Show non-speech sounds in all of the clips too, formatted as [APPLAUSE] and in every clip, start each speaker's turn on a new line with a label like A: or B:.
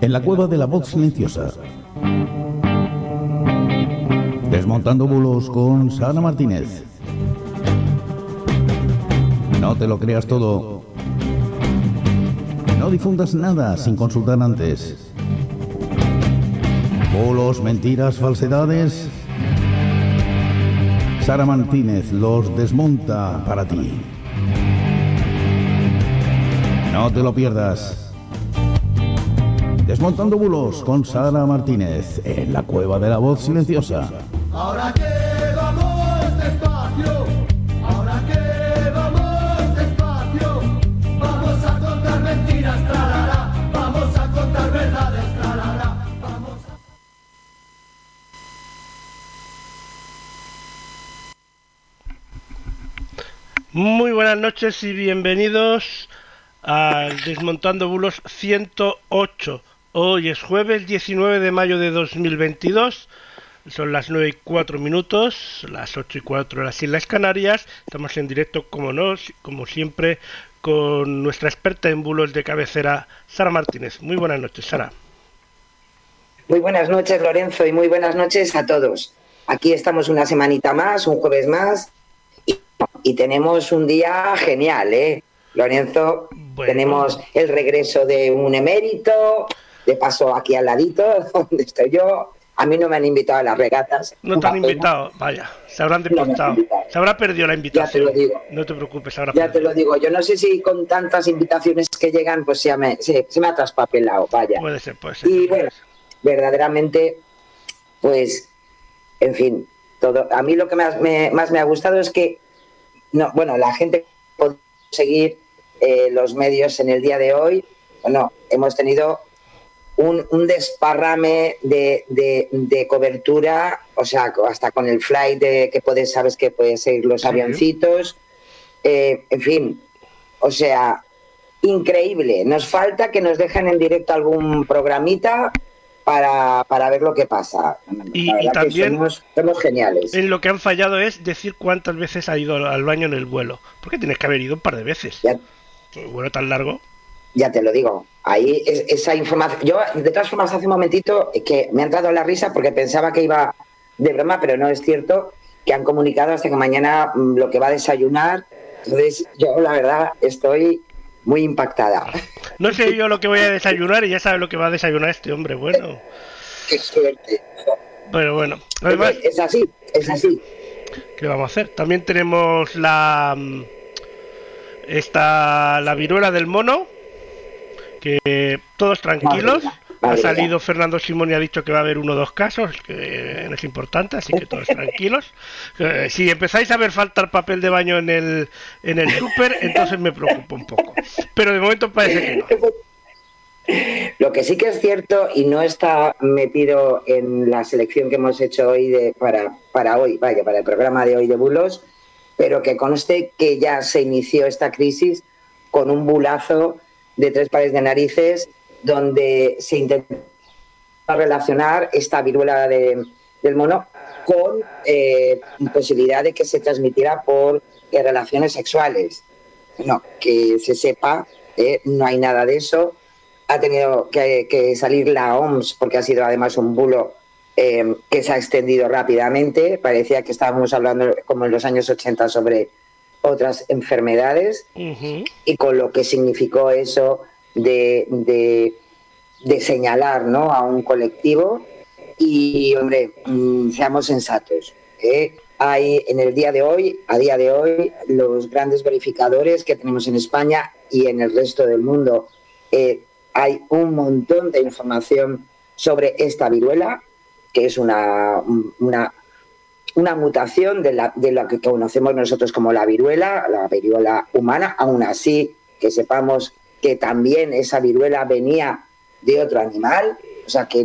A: En la cueva de la voz silenciosa. Desmontando bulos con Sara Martínez. No te lo creas todo. No difundas nada sin consultar antes. Bulos, mentiras, falsedades. Sara Martínez los desmonta para ti. No te lo pierdas. Desmontando bulos con Sara Martínez en la cueva de la voz silenciosa.
B: Ahora que
C: noches y bienvenidos al Desmontando Bulos 108. Hoy es jueves 19 de mayo de 2022. Son las 9 y 4 minutos, las 8 y 4 en las Islas Canarias. Estamos en directo, como no, como siempre, con nuestra experta en bulos de cabecera, Sara Martínez. Muy buenas noches, Sara.
D: Muy buenas noches, Lorenzo, y muy buenas noches a todos. Aquí estamos una semanita más, un jueves más, y, tenemos un día genial, ¿eh? Lorenzo,
C: Bueno.
D: tenemos el regreso de un emérito, de paso aquí al ladito, [LAUGHS] donde estoy yo. A mí no me han invitado a las regatas.
C: No te han invitado, vaya, se habrán
D: No invitado.
C: Se habrá perdido la invitación.
D: Ya te lo digo.
C: No te preocupes, habrá
D: Ya te lo digo, yo no sé si con tantas invitaciones que llegan, pues ya me, se, se me ha traspapelado, vaya.
C: Puede ser, puede ser.
D: Y bueno, verdaderamente, pues, en fin, todo. A mí lo que más me, más me ha gustado es que, no, bueno, la gente puede seguir eh, los medios en el día de hoy. Bueno, hemos tenido un, un desparrame de, de- de cobertura, o sea, hasta con el flight de, que puedes, sabes que puedes seguir los avioncitos, eh, en fin, o sea, increíble. Nos falta que nos dejen en directo algún programita para, para ver lo que pasa.
C: Y- también-
D: somos, somos geniales.
C: En lo que han fallado es decir cuántas veces ha ido al baño en el vuelo. Porque tienes que haber ido un par de veces.
D: Ya,
C: Un vuelo tan largo.
D: ya te lo digo. Ahí es- esa información. Yo, de todas formas, hace un momentito que me ha entrado la risa porque pensaba que iba de broma, pero no es cierto que han comunicado hasta que mañana mm, lo que va a desayunar. Entonces, yo la verdad estoy muy impactada.
C: No sé yo lo que voy a desayunar y ya sabe lo que va a desayunar este hombre. Bueno,
D: Qué suerte.
C: pero bueno. Además,
D: Es así, es así.
C: ¿qué vamos a hacer? También tenemos la. mm, Esta. La viruela del mono. Que todos tranquilos.
D: Madre
C: Ha salido Fernando Simón y ha dicho que va a haber uno o dos casos, que no es importante, así que todos [LAUGHS] tranquilos. Eh, si empezáis a ver faltar papel de baño en el, en el súper, entonces me preocupa un poco. Pero de momento parece que no.
D: Lo que sí que es cierto y no está metido en la selección que hemos hecho hoy de, para, para hoy, vaya, para el programa de hoy de bulos, pero que conste que ya se inició esta crisis con un bulazo de tres pares de narices donde se intentó relacionar esta viruela de- del mono con eh, posibilidad de que se transmitiera por eh, relaciones sexuales. No, que se sepa, eh, no hay nada de eso. Ha tenido que, que salir la OMS porque ha sido además un bulo eh, que se ha extendido rápidamente. Parecía que estábamos hablando como en los años 80 sobre otras enfermedades
C: Ujú.
D: y con lo que significó eso de, de- señalar ¿no? a un colectivo. Y, hombre, mm, seamos sensatos. ¿eh? Hay en el día de hoy, a día de hoy, los grandes verificadores que tenemos en España y en el resto del mundo, eh, hay un montón de información sobre esta viruela, que es una, una una mutación de, la, de lo que conocemos nosotros como la viruela, la viruela humana, aún así que sepamos que también esa viruela venía de otro animal, o sea que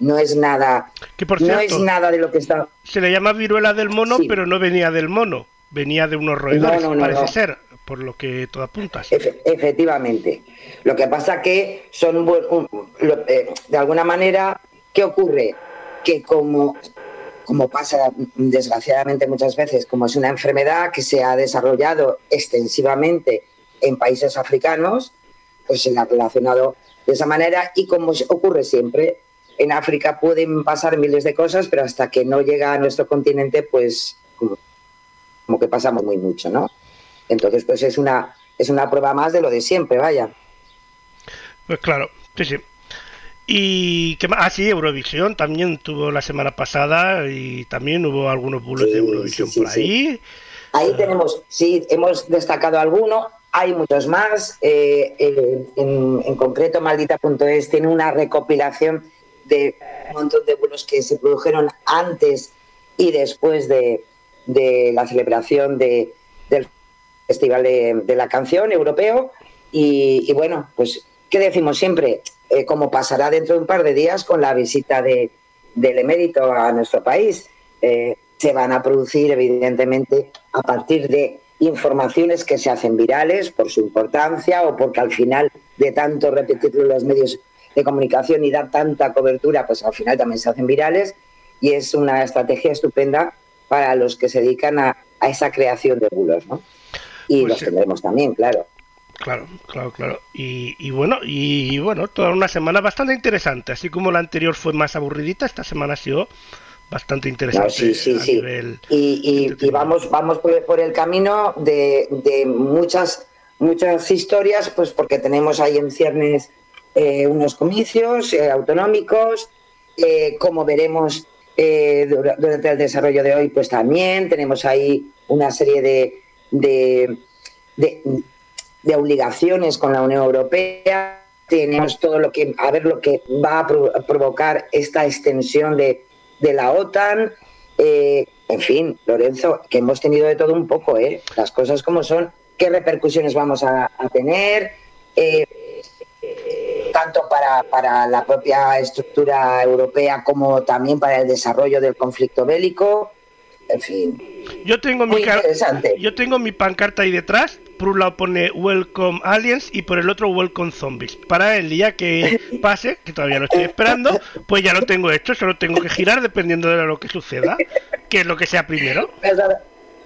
D: no es nada,
C: Que por
D: no
C: cierto,
D: es nada de lo que está.
C: se le llama viruela del mono,
D: Sí.
C: pero no venía del mono. Venía de unos roedores,
D: No, no, no,
C: parece
D: no.
C: ser, por lo que todo apuntas.
D: Efe- efectivamente. Lo que pasa que son un- lo- eh, de alguna manera, ¿qué ocurre? Que como como pasa desgraciadamente muchas veces, como es una enfermedad que se ha desarrollado extensivamente en países africanos, pues se ha relacionado de esa manera y como ocurre siempre, en África pueden pasar miles de cosas, pero hasta que no llega a nuestro continente, pues como, que pasamos muy mucho, ¿no? Entonces, pues es una, es una prueba más de lo de siempre, vaya.
C: Pues claro, sí, sí. Y que más, ah, sí, Eurovisión también tuvo la semana pasada y también hubo algunos bulos de Eurovisión
D: sí, sí,
C: por ahí.
D: Ahí
C: Ah.
D: tenemos, sí, hemos destacado alguno, hay muchos más. eh, eh, en, en concreto, maldita.es tiene una recopilación de un montón de vuelos que se produjeron antes y después de, la celebración de- del Festival de, la Canción Europeo. Y, bueno, pues, ¿qué decimos siempre? Eh, como pasará dentro de un par de días con la visita de, del emérito a nuestro país. Eh, se van a producir, evidentemente, a partir de informaciones que se hacen virales por su importancia o porque al final de tanto repetirlo en los medios de comunicación y dar tanta cobertura, pues al final también se hacen virales y es una estrategia estupenda para los que se dedican a, a esa creación de bulos, ¿no? Y
C: Pues
D: los
C: sí.
D: tendremos también, claro.
C: Claro, claro, claro. Y, y bueno, y bueno, toda una semana bastante interesante. Así como la anterior fue más aburridita, esta semana ha sido bastante interesante.
D: No, sí, sí,
C: a
D: sí.
C: nivel-
D: Y, y- y vamos, vamos por, el camino de, de muchas, muchas historias, pues porque tenemos ahí en ciernes eh, unos comicios eh, autonómicos, eh, como veremos eh, dura- durante el desarrollo de hoy, pues también tenemos ahí una serie de, de, de- de obligaciones con la Unión Europea. Tenemos todo lo que, a ver lo que va a provocar esta extensión de, de la OTAN. Eh, en fin, Lorenzo, que hemos tenido de todo un poco, ¿eh? Las cosas como son, qué repercusiones vamos a, tener, eh, tanto para, para la propia estructura europea como también para el desarrollo del conflicto bélico. En fin,
C: Yo tengo mi
D: muy
C: car-
D: interesante.
C: yo tengo mi pancarta ahí detrás. Por un lado pone Welcome Aliens y por el otro Welcome Zombies. Para el día que [LAUGHS] pase, que todavía lo estoy esperando, pues ya lo tengo hecho, solo tengo que girar dependiendo de lo que suceda, que es lo que sea primero.
D: Me has dado,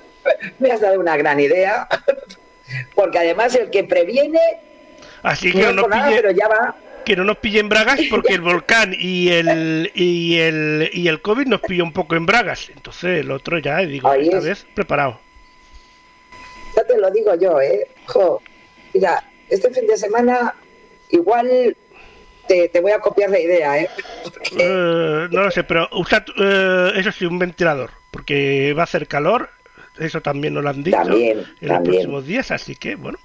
D: [LAUGHS] me has dado una gran idea, [LAUGHS] porque además el que previene
C: Así
D: no
C: que no nos
D: por nada,
C: pille,
D: pero ya va.
C: Que no nos pille en bragas porque el volcán y el y el y el COVID nos pilló un poco en bragas. Entonces el otro ya digo,
D: Ahí
C: esta
D: es.
C: vez preparado.
D: Ya te lo digo yo, ¿eh? Jo, mira, este fin de semana igual te, te voy a copiar la idea, ¿eh? Porque-
C: Eh, no lo sé, pero usa eh, eso sí un ventilador porque va a hacer calor. Eso también nos lo han dicho
D: También,
C: en los próximos días, así que bueno.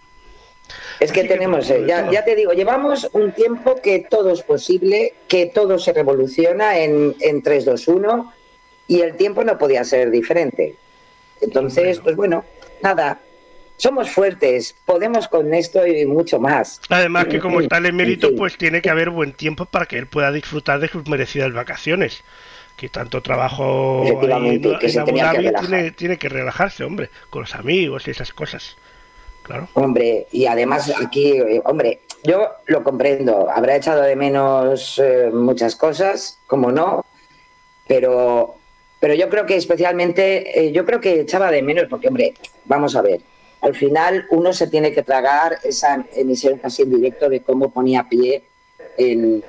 D: Es que tenemos, eh, ya, ya te digo, llevamos un tiempo que todo es posible, que todo se revoluciona en, en 3, 2, 1 y el tiempo no podía ser diferente. Entonces,
C: Bueno.
D: pues bueno, nada, somos fuertes, podemos con esto y mucho más.
C: Además que como está el emérito, pues tiene que haber buen tiempo para que él pueda disfrutar de sus merecidas vacaciones. Que tanto trabajo ahí
D: que
C: en
D: se
C: Abu Dhabi tiene, tiene que relajarse, hombre, con los amigos y esas cosas. Claro.
D: Hombre, y además aquí, eh, hombre, yo lo comprendo, habrá echado de menos eh, muchas cosas, como no, pero, pero yo creo que especialmente, eh, yo creo que echaba de menos, porque, hombre, vamos a ver, al final uno se tiene que tragar esa emisión casi en directo de cómo ponía pie en,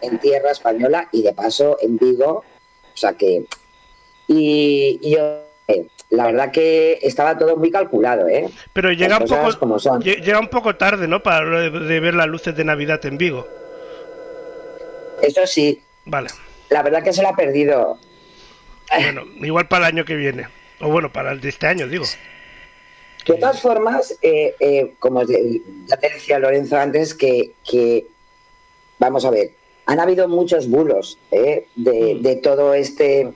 D: en tierra española y de paso en Vigo, o sea que, y, yo, la verdad que estaba todo muy calculado, ¿eh?
C: Pero llega un poco
D: como son.
C: lle- llega un poco tarde, ¿no? Para lo de, ver las luces de Navidad en Vigo.
D: Eso sí,
C: Vale.
D: la verdad que se lo ha perdido.
C: Bueno, igual para el año que viene. O bueno, para el de este año, digo.
D: De todas formas, eh, eh, como ya te decía Lorenzo antes, que, que, vamos a ver, han habido muchos bulos eh, de,
C: Mm.
D: de todo este,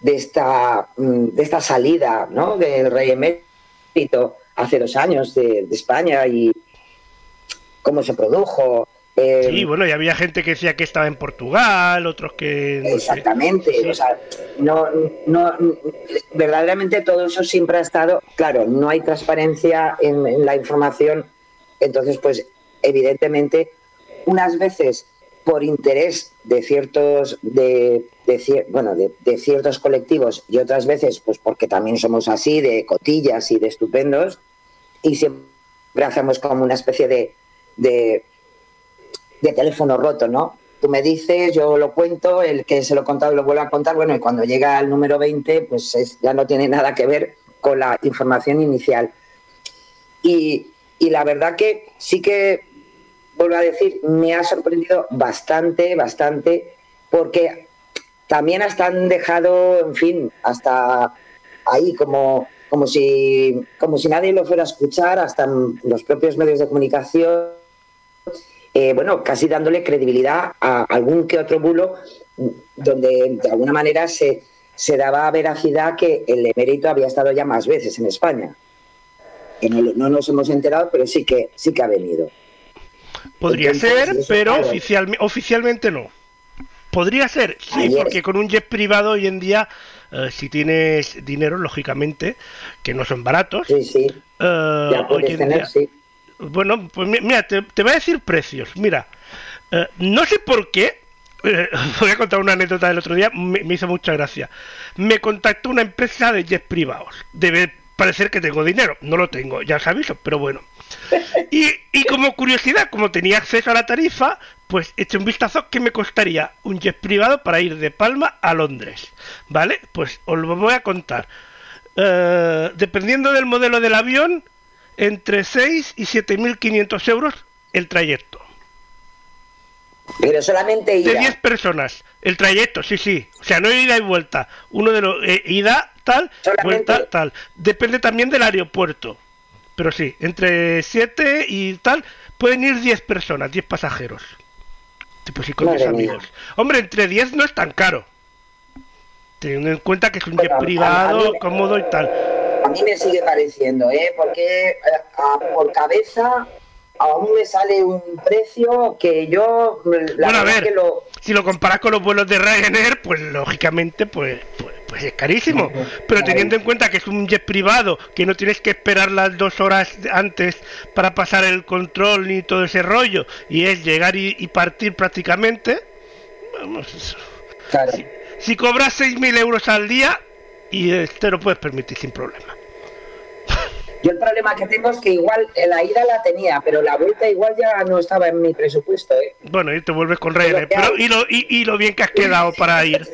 D: de esta, mm, de esta salida ¿no? del rey emérito hace dos años de, de España y cómo se produjo. eh,
C: Sí, bueno, y había gente que decía que estaba en Portugal, otros que... no.
D: Exactamente, o sea, no, no, verdaderamente todo eso siempre ha estado, claro, no hay transparencia en, en la información, entonces pues evidentemente unas veces por interés de ciertos de, de bueno de, ciertos colectivos y otras veces pues porque también somos así de cotillas y de estupendos y siempre hacemos como una especie de, de, teléfono roto, ¿no? Tú me dices, yo lo cuento, el que se lo he contado lo vuelve a contar, bueno, y cuando llega al número 20, pues es- ya no tiene nada que ver con la información inicial. Y la verdad que sí que, vuelvo a decir, me ha sorprendido bastante, bastante, porque también hasta han dejado, en fin, hasta ahí como, como, si, como si nadie lo fuera a escuchar, hasta los propios medios de comunicación, eh, bueno, casi dándole credibilidad a algún que otro bulo donde de alguna manera se, se daba veracidad que el emérito había estado ya más veces en España. No nos hemos enterado, pero sí que, sí que ha venido.
C: Podría ser, pero
D: claro.
C: oficialme- oficialmente no. Podría ser, sí, porque con un jet privado hoy en día, eh, si tienes dinero, lógicamente, que no son baratos,
D: Sí, sí, ya
C: hoy en
D: tener,
C: día-
D: sí.
C: Bueno, pues mi- mira, te, te voy a decir precios. Mira, eh, no sé por qué. [LAUGHS] voy a contar una anécdota del otro día, me, me hizo mucha gracia. Me contactó una empresa de jets privados. Debe parecer que tengo dinero. No lo tengo, ya os aviso, pero bueno. Y, y como curiosidad, como tenía acceso a la tarifa, pues eché un vistazo que me costaría un jet privado para ir de Palma a Londres. ¿Vale? Pues os lo voy a contar. Eh, dependiendo del modelo del avión, entre 6 y 7.500 euros el trayecto.
D: Pero solamente
C: De
D: ida.
C: 10 personas. El trayecto, sí, sí. O sea, no ida y vuelta. Uno de los... eh, ida, tal,
D: Solamente-
C: vuelta, tal. Depende también del aeropuerto. Pero sí, entre 7 y tal, pueden ir 10 personas, 10 pasajeros. Tipo, sí, con
D: Madre
C: 10
D: mía.
C: amigos. Hombre, entre 10 no es tan caro. Teniendo en cuenta que es un
D: Bueno,
C: jet
D: a- a
C: privado,
D: mí-
C: cómodo y tal.
D: A mí me sigue pareciendo, ¿eh? Porque eh, a- por cabeza aún me sale un precio que yo, la
C: bueno, a ver,
D: que lo...
C: si lo comparas con los vuelos de Ryanair, pues lógicamente, pues, pues, pues es carísimo. Pero teniendo en cuenta que es un jet privado, que no tienes que esperar las dos horas antes para pasar el control ni todo ese rollo, y es llegar y, y partir prácticamente, vamos,
D: Claro.
C: si, si cobras 6.000 euros al día, y te lo puedes permitir sin problema.
D: Yo el problema que tengo es que igual en la ida la tenía, pero la vuelta igual ya no estaba en mi presupuesto, ¿eh?
C: Bueno, y te vuelves con Ryanair, pero y lo, y, y lo bien que has quedado para ir.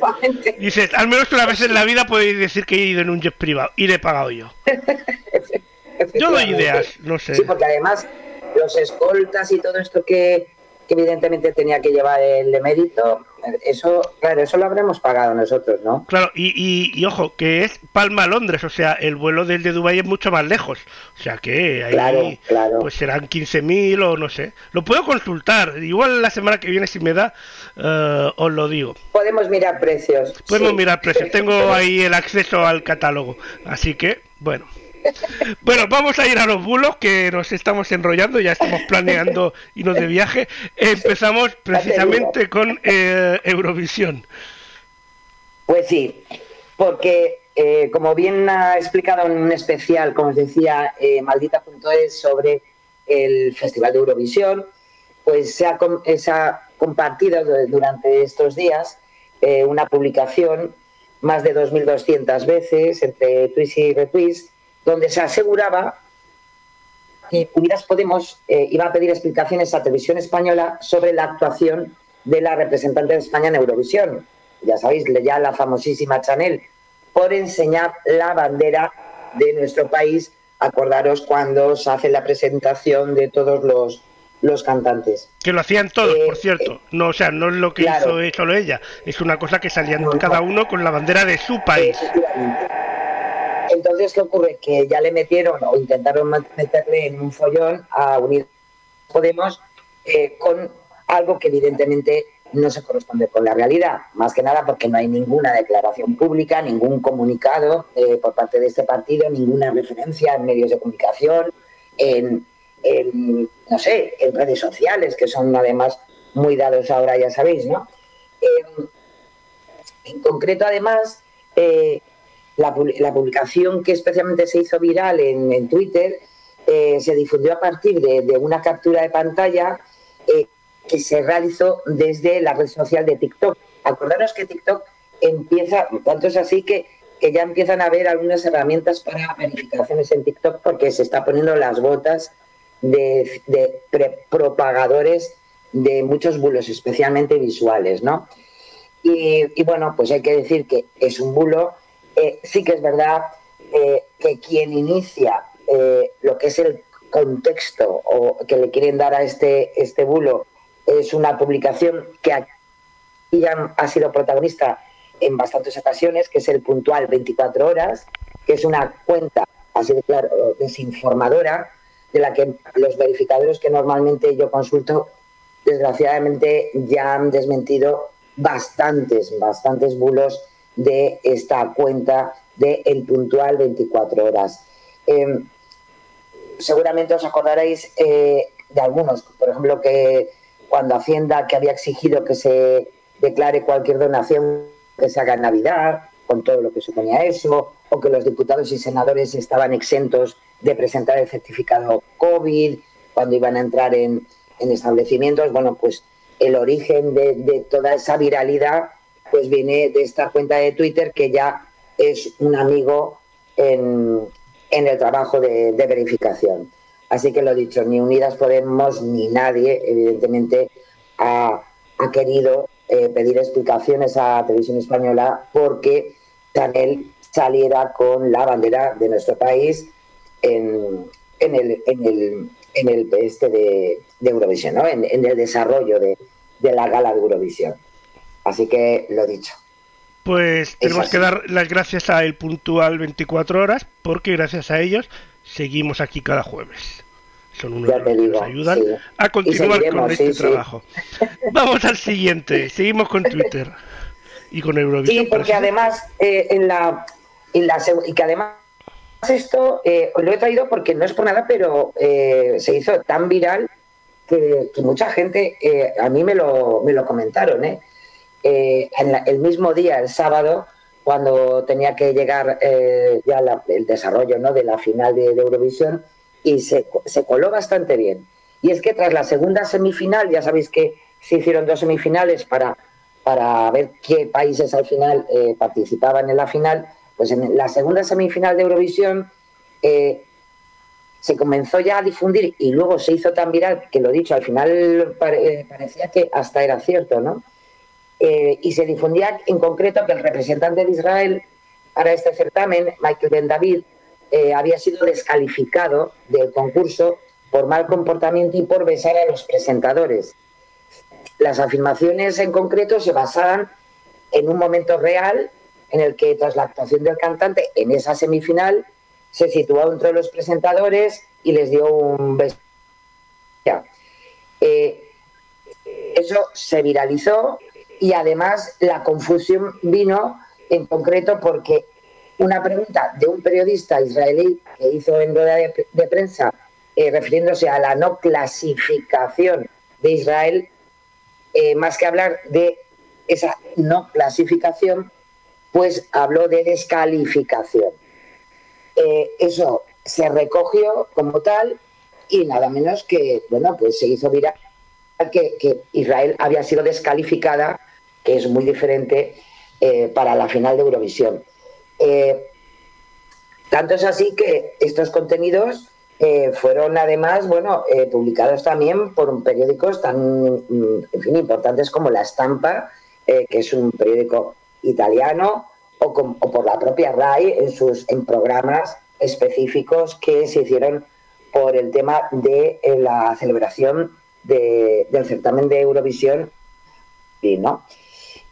C: Dices, al menos una vez en la vida podéis decir que he ido en un jet privado y le he pagado yo. [LAUGHS] Yo doy ideas, no sé.
D: Sí, porque además los escoltas y todo esto que, que evidentemente tenía que llevar el emérito, eso, claro, eso lo habremos pagado nosotros, ¿no?
C: Claro, y, y, y ojo, que es Palma Londres, o sea, el vuelo del de Dubái es mucho más lejos. O sea que ahí
D: Claro, claro.
C: pues serán 15.000 o no sé. Lo puedo consultar, igual la semana que viene si me da, eh, os lo digo.
D: Podemos mirar precios.
C: Podemos
D: sí.
C: mirar precios, tengo [LAUGHS] ahí el acceso al catálogo, así que, bueno. Bueno, vamos a ir a los bulos que nos estamos enrollando, ya estamos planeando irnos de viaje. Empezamos precisamente con eh, Eurovisión.
D: Pues sí, porque eh, como bien ha explicado en un especial, como os decía, eh, maldita.es sobre el Festival de Eurovisión, pues se ha, eh, se ha compartido du- durante estos días eh, una publicación más de 2.200 veces entre tweets y retweets, donde se aseguraba que Unidas Podemos eh, iba a pedir explicaciones a Televisión Española sobre la actuación de la representante de España en Eurovisión. Ya sabéis, ya la famosísima Chanel, por enseñar la bandera de nuestro país. Acordaros cuando se hace la presentación de todos los, los cantantes.
C: Que lo hacían todos,
D: Eh,
C: por cierto. No, o sea, no es lo que
D: claro.
C: hizo solo ella. Es una cosa que salían
D: No,
C: cada uno con la bandera de su país.
D: Efectivamente. Entonces, ¿qué ocurre? Que ya le metieron o intentaron meterle en un follón a Unidas Podemos eh, con algo que evidentemente no se corresponde con la realidad. Más que nada porque no hay ninguna declaración pública, ningún comunicado eh, por parte de este partido, ninguna referencia en medios de comunicación, en, en, no sé, en redes sociales, que son además muy dados ahora, ya sabéis, ¿no? Eh, en concreto, además, eh, la, la publicación que especialmente se hizo viral en, en Twitter eh, se difundió a partir de, de una captura de pantalla eh, que se realizó desde la red social de TikTok. Acordaros que TikTok empieza, tanto es así que, que ya empiezan a haber algunas herramientas para verificaciones en TikTok porque se está poniendo las botas de, de propagadores de muchos bulos, especialmente visuales, ¿no? Y, bueno, pues hay que decir que es un bulo. Eh, sí que es verdad eh, que quien inicia eh, lo que es el contexto o que le quieren dar a este, este bulo es una publicación que ya ha sido protagonista en bastantes ocasiones, que es el puntual 24 horas, que es una cuenta, así de claro, desinformadora, de la que los verificadores que normalmente yo consulto, desgraciadamente ya han desmentido bastantes, bastantes bulos de esta cuenta de El Puntual 24 Horas. Em, seguramente os acordaréis eh, de algunos, por ejemplo, que cuando Hacienda que había exigido que se declare cualquier donación que se haga en Navidad, con todo lo que suponía eso, o que los diputados y senadores estaban exentos de presentar el certificado COVID cuando iban a entrar en, en establecimientos. Bueno, pues el origen de, toda esa viralidad pues viene de esta cuenta de Twitter que ya es un amigo en, el trabajo de, verificación. Así que lo dicho, ni Unidas Podemos ni nadie, evidentemente, ha, querido eh, pedir explicaciones a Televisión Española porque Chanel saliera con la bandera de nuestro país en, el, en, el, en este de, Eurovisión, ¿no? en, el desarrollo de, la gala de Eurovisión. Así que lo dicho.
C: Pues tenemos que dar las gracias a El Puntual 24 Horas, porque gracias a ellos seguimos aquí cada jueves. Son unos que nos ayudan a continuar con este trabajo. Vamos al siguiente. Seguimos con Twitter y con Eurovisión.
D: Sí, porque además, eh, en la, en la, y que además esto eh, lo he traído porque no es por nada, pero eh, se hizo tan viral que, mucha gente, eh, a mí me lo, me lo comentaron, en el mismo día, el sábado, cuando tenía que llegar ya el desarrollo ¿no? de la final de, Eurovisión, y se, coló bastante bien. Y es que tras la segunda semifinal, ya sabéis que se hicieron dos semifinales para, para ver qué países al final participaban en la final, pues en la segunda semifinal de Eurovisión eh, se comenzó ya a difundir y luego se hizo tan viral que lo dicho, al final eh, parecía que hasta era cierto, ¿no? Eh, y se difundía en concreto que el representante de Israel para este certamen, Michael Ben David, había sido descalificado del concurso por mal comportamiento y por besar a los presentadores. Las afirmaciones en concreto se basaban en un momento real en el que tras la actuación del cantante en esa semifinal se situó entre los presentadores y les dio un beso. Eh, eso se viralizó y además la confusión vino en concreto porque una pregunta de un periodista israelí que hizo en rueda de, prensa eh, refiriéndose a la no clasificación de Israel, eh, más que hablar de esa no clasificación, pues habló de descalificación. Eh, eso se recogió como tal y nada menos que, bueno, pues se hizo viral que, Israel había sido descalificada, que es muy diferente eh, para la final de Eurovisión. Eh, tanto es así que estos contenidos fueron además, bueno, publicados también por periódicos tan mm, fin, importantes como La Estampa, que es un periódico italiano o, por la propia RAI en, sus, en programas específicos que se hicieron por el tema de eh, la celebración del certamen de Eurovisión. Y, ¿no?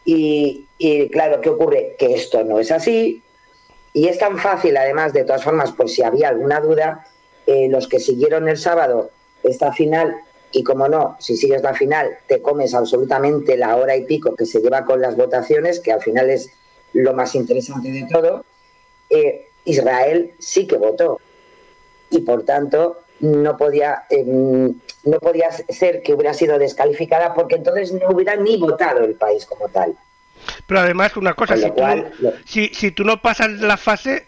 D: Y, claro, ¿qué ocurre? Que esto no es así. Y es tan fácil, además, de todas formas, por si había alguna duda, eh, los que siguieron el sábado esta final, y como no, si sigues la final, te comes absolutamente la hora y pico que se lleva con las votaciones, que al final es lo más interesante de todo, eh, Israel sí que votó y por tanto no podía, em, no podía ser que hubiera sido descalificada porque entonces no hubiera ni votado el país como tal.
C: Pero además una cosa, si, tú, si, tú no pasas la fase,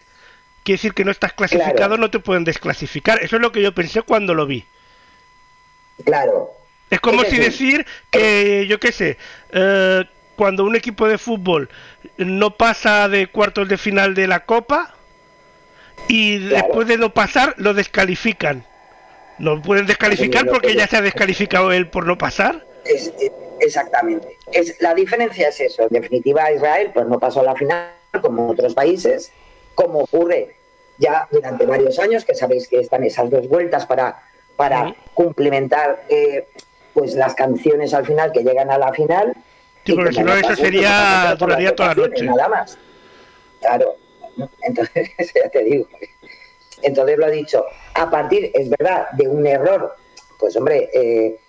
C: quiere decir que no estás clasificado, no te pueden desclasificar. Eso es lo que yo pensé cuando lo vi.
D: Claro,
C: Es como
D: Es
C: si
D: decir,
C: decir que, yo qué sé, eh, cuando un equipo de fútbol no pasa de cuartos de final de la Copa y
D: Claro.
C: después de no pasar lo descalifican. No pueden descalificar
D: lo
C: porque
D: que
C: ya se ha descalificado él por no pasar.
D: Es- es- exactamente. Es, la diferencia es eso. En definitiva, Israel pues no pasó a la final como otros países, como ocurre ya durante varios años, que sabéis que están esas dos vueltas para, para cumplimentar eh, pues las canciones al final que llegan a la final.
C: Sí, porque si no, eso sería- duraría toda la noche.
D: Nada más. Claro. [LAUGHS] Entonces, ya te digo. Entonces lo he dicho, a partir, es verdad, de un error, pues hombre, eh,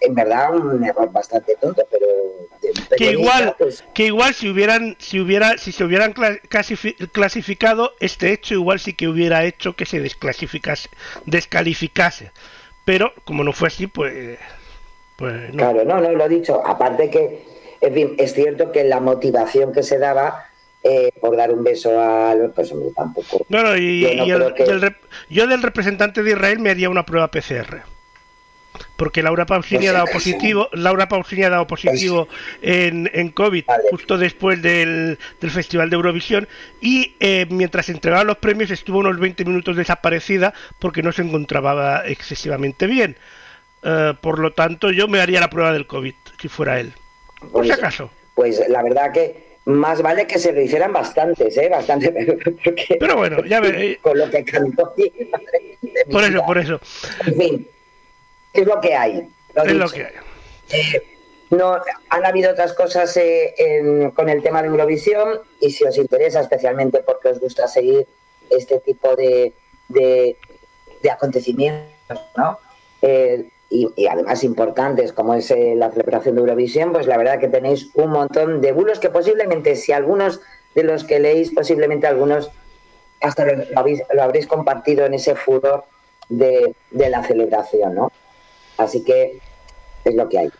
D: en verdad un error bastante tonto, pero
C: que igual
D: pues,
C: que igual si hubieran si hubiera si se hubieran cla- clasifi- clasificado este hecho igual sí que hubiera hecho que se desclasificase descalificase. Pero como no fue así pues pues no.
D: Claro, no, no, lo he dicho. Aparte que, en fin, es cierto que la motivación que se daba eh, por dar un beso a los, pues hombre, tampoco.
C: No, no, y,
D: Yo no
C: y el-
D: creo que-
C: y el rep- yo del representante de Israel me haría una prueba PCR. Porque Laura Pausini
D: Pues
C: ha dado
D: sí.
C: positivo, Laura Pausini ha dado positivo en, en COVID
D: Vale.
C: justo después del, del Festival de Eurovisión y eh, mientras entregaban los premios estuvo unos 20 minutos desaparecida porque no se encontraba excesivamente bien. Eh, por lo tanto, yo me haría la prueba del COVID si fuera él. Por si
D: Pues-
C: acaso.
D: Pues la verdad que más vale que se lo hicieran bastantes, ¿eh? Bastante, [LAUGHS] porque
C: Pero bueno, ya ve-
D: con lo que cantó. madre mi
C: Por eso, por eso.
D: En fin, es lo que hay. lo
C: Es lo que hay.
D: No, han habido otras cosas eh, en- con el tema de Eurovisión y si os interesa, especialmente porque os gusta seguir este tipo de, de, de acontecimientos, ¿no? Eh, y, y además importantes como es eh, la celebración de Eurovisión, pues la verdad que tenéis un montón de bulos que posiblemente, si algunos de los que leéis, posiblemente algunos hasta lo, lo habéis- lo habréis compartido en ese furor de, de la celebración, ¿no? Así que es lo que hay.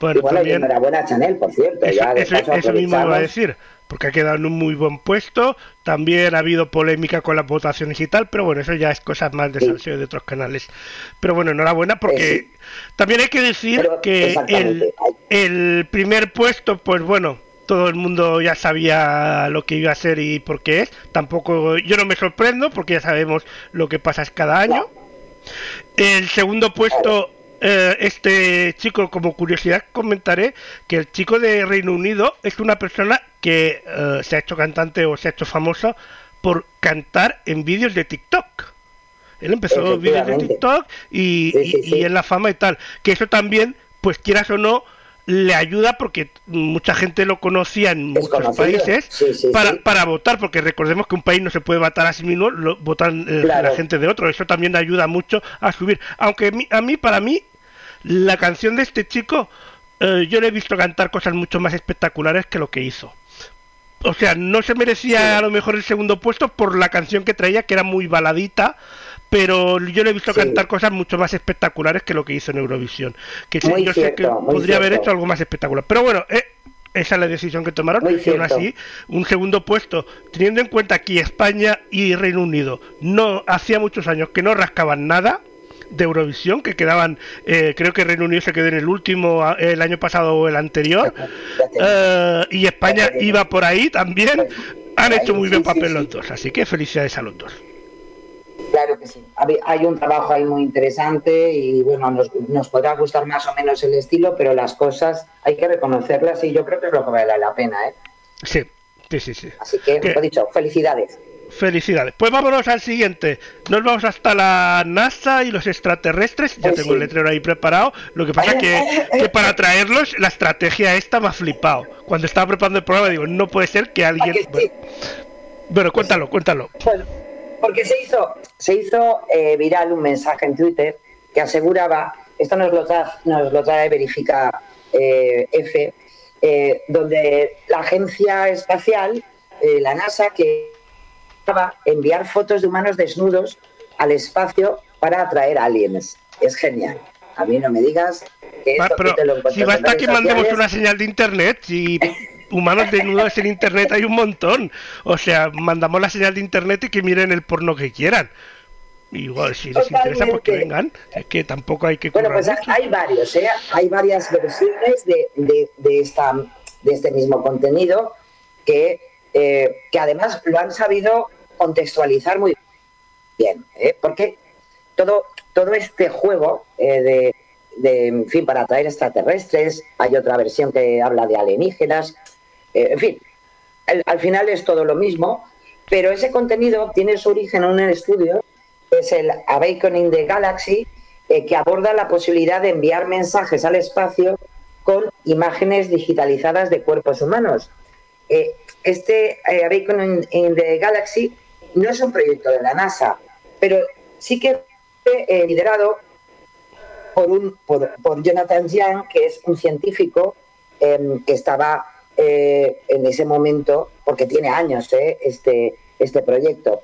C: Bueno,
D: y bueno, y
C: también-
D: enhorabuena a Chanel, por cierto.
C: Eso,
D: ya de
C: eso-
D: paso
C: eso mismo iba a decir, porque ha quedado en un muy buen puesto. También ha habido polémica con las votaciones y tal, pero bueno, eso ya es cosas más de salseo de otros canales. Pero bueno, enhorabuena, porque
D: Eh, sí.
C: también hay que decir
D: Pero,
C: que el, el primer puesto, pues bueno, todo el mundo ya sabía lo que iba a ser y por qué es. Tampoco, yo no me sorprendo, porque ya sabemos lo que pasa cada año. El segundo puesto, eh, este chico, como curiosidad, comentaré que el chico de Reino Unido es una persona que eh, se ha hecho cantante o se ha hecho famosa por cantar en vídeos de TikTok. Él empezó vídeos de. TikTok y,
D: Sí, sí,
C: y-
D: sí.
C: y en la fama y tal. Que eso también, pues quieras o no, le ayuda porque mucha gente lo conocía en
D: Es
C: muchos
D: conocido.
C: países
D: Sí, sí,
C: para,
D: sí.
C: para votar, porque recordemos que un país no se puede votar a sí mismo, lo votan eh,
D: Claro.
C: la gente de otro. Eso también ayuda mucho a subir. Aunque a mí, para mí, la canción de este chico, eh, yo le he visto cantar cosas mucho más espectaculares que lo que hizo. O sea, no se merecía a lo mejor el segundo puesto por la canción que traía, que era muy baladita, pero yo le he visto
D: Sí.
C: cantar cosas mucho más espectaculares que lo que hizo en Eurovisión. Que
D: Muy
C: yo sé que podría haber hecho algo más espectacular. Pero bueno, eh, esa es la decisión que tomaron.
D: Muy
C: y aún así, un segundo puesto, teniendo en cuenta que España y Reino Unido no hacía muchos años que no rascaban nada de Eurovisión, que quedaban, eh, creo que Reino Unido se quedó en el último el año pasado o el anterior, eh, y España iba por ahí también, han hecho muy bien papel los dos, así que felicidades a los dos.
D: Claro que sí. Hay- un trabajo ahí muy interesante y bueno, nos, nos podrá gustar más o menos el estilo, pero las cosas hay que reconocerlas y yo creo que es lo que vale la pena, ¿eh?
C: Sí, sí, sí, sí.
D: Así que, lo dicho, felicidades.
C: Felicidades. Pues vámonos al siguiente. Nos vamos hasta la NASA y los extraterrestres. Ya
D: Pues
C: tengo el letrero ahí preparado. Lo que pasa que, que para traerlos, la estrategia esta me ha flipado. Cuando estaba preparando el programa, digo, no puede ser que
D: ¿A
C: alguien. Bueno, bueno, cuéntalo, cuéntalo.
D: Porque se hizo, se hizo eh, viral un mensaje en Twitter que aseguraba, esto nos lo trae, nos lo trae Verifica eh, F, eh, donde la agencia espacial, eh, la NASA, que enviar fotos de humanos desnudos al espacio para atraer aliens. Es genial. A mí no me digas que esto
C: pero
D: tú te lo encuentras
C: si basta que mandemos
D: sociales.
C: una señal de internet, si humanos desnudos en internet hay un montón. O sea, mandamos la señal de internet y que miren el porno que quieran. Igual, si les interesa, pues que vengan. Es que tampoco hay que.
D: Bueno, pues hay varios, ¿eh? Hay varias versiones de, de, esta, de este mismo contenido que, eh, que además lo han sabido contextualizar muy bien, ¿eh? porque todo, todo este juego eh, de, de, en fin, para atraer extraterrestres, hay otra versión que habla de alienígenas, en fin, al final es todo lo mismo, pero ese contenido tiene su origen en un estudio es el Awakening the Galaxy, eh, que aborda la posibilidad de enviar mensajes al espacio con imágenes digitalizadas de cuerpos humanos. Eh, este eh, Awakening in the Galaxy no es un proyecto de la NASA, pero sí que fue liderado por, un, por, Jonathan Young, que es un científico em, que estaba en ese momento, porque tiene años este, este proyecto.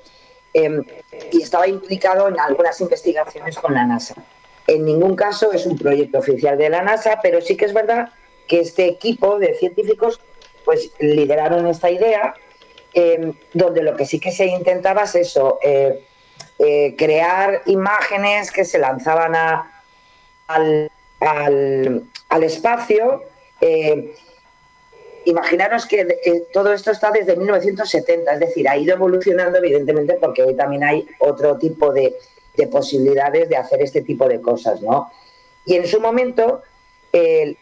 D: Em, y estaba implicado en algunas investigaciones con la NASA. En ningún caso es un proyecto oficial de la NASA, pero sí que es verdad que este equipo de científicos pues lideraron esta idea, em, donde lo que sí que se intentaba es eso, eh, eh, crear imágenes que se lanzaban al, al, espacio. Eh, imaginaros que todo esto está desde 1970, es decir, ha ido evolucionando evidentemente porque hoy también hay otro tipo de, posibilidades de hacer este tipo de cosas, ¿no? Y en su momento,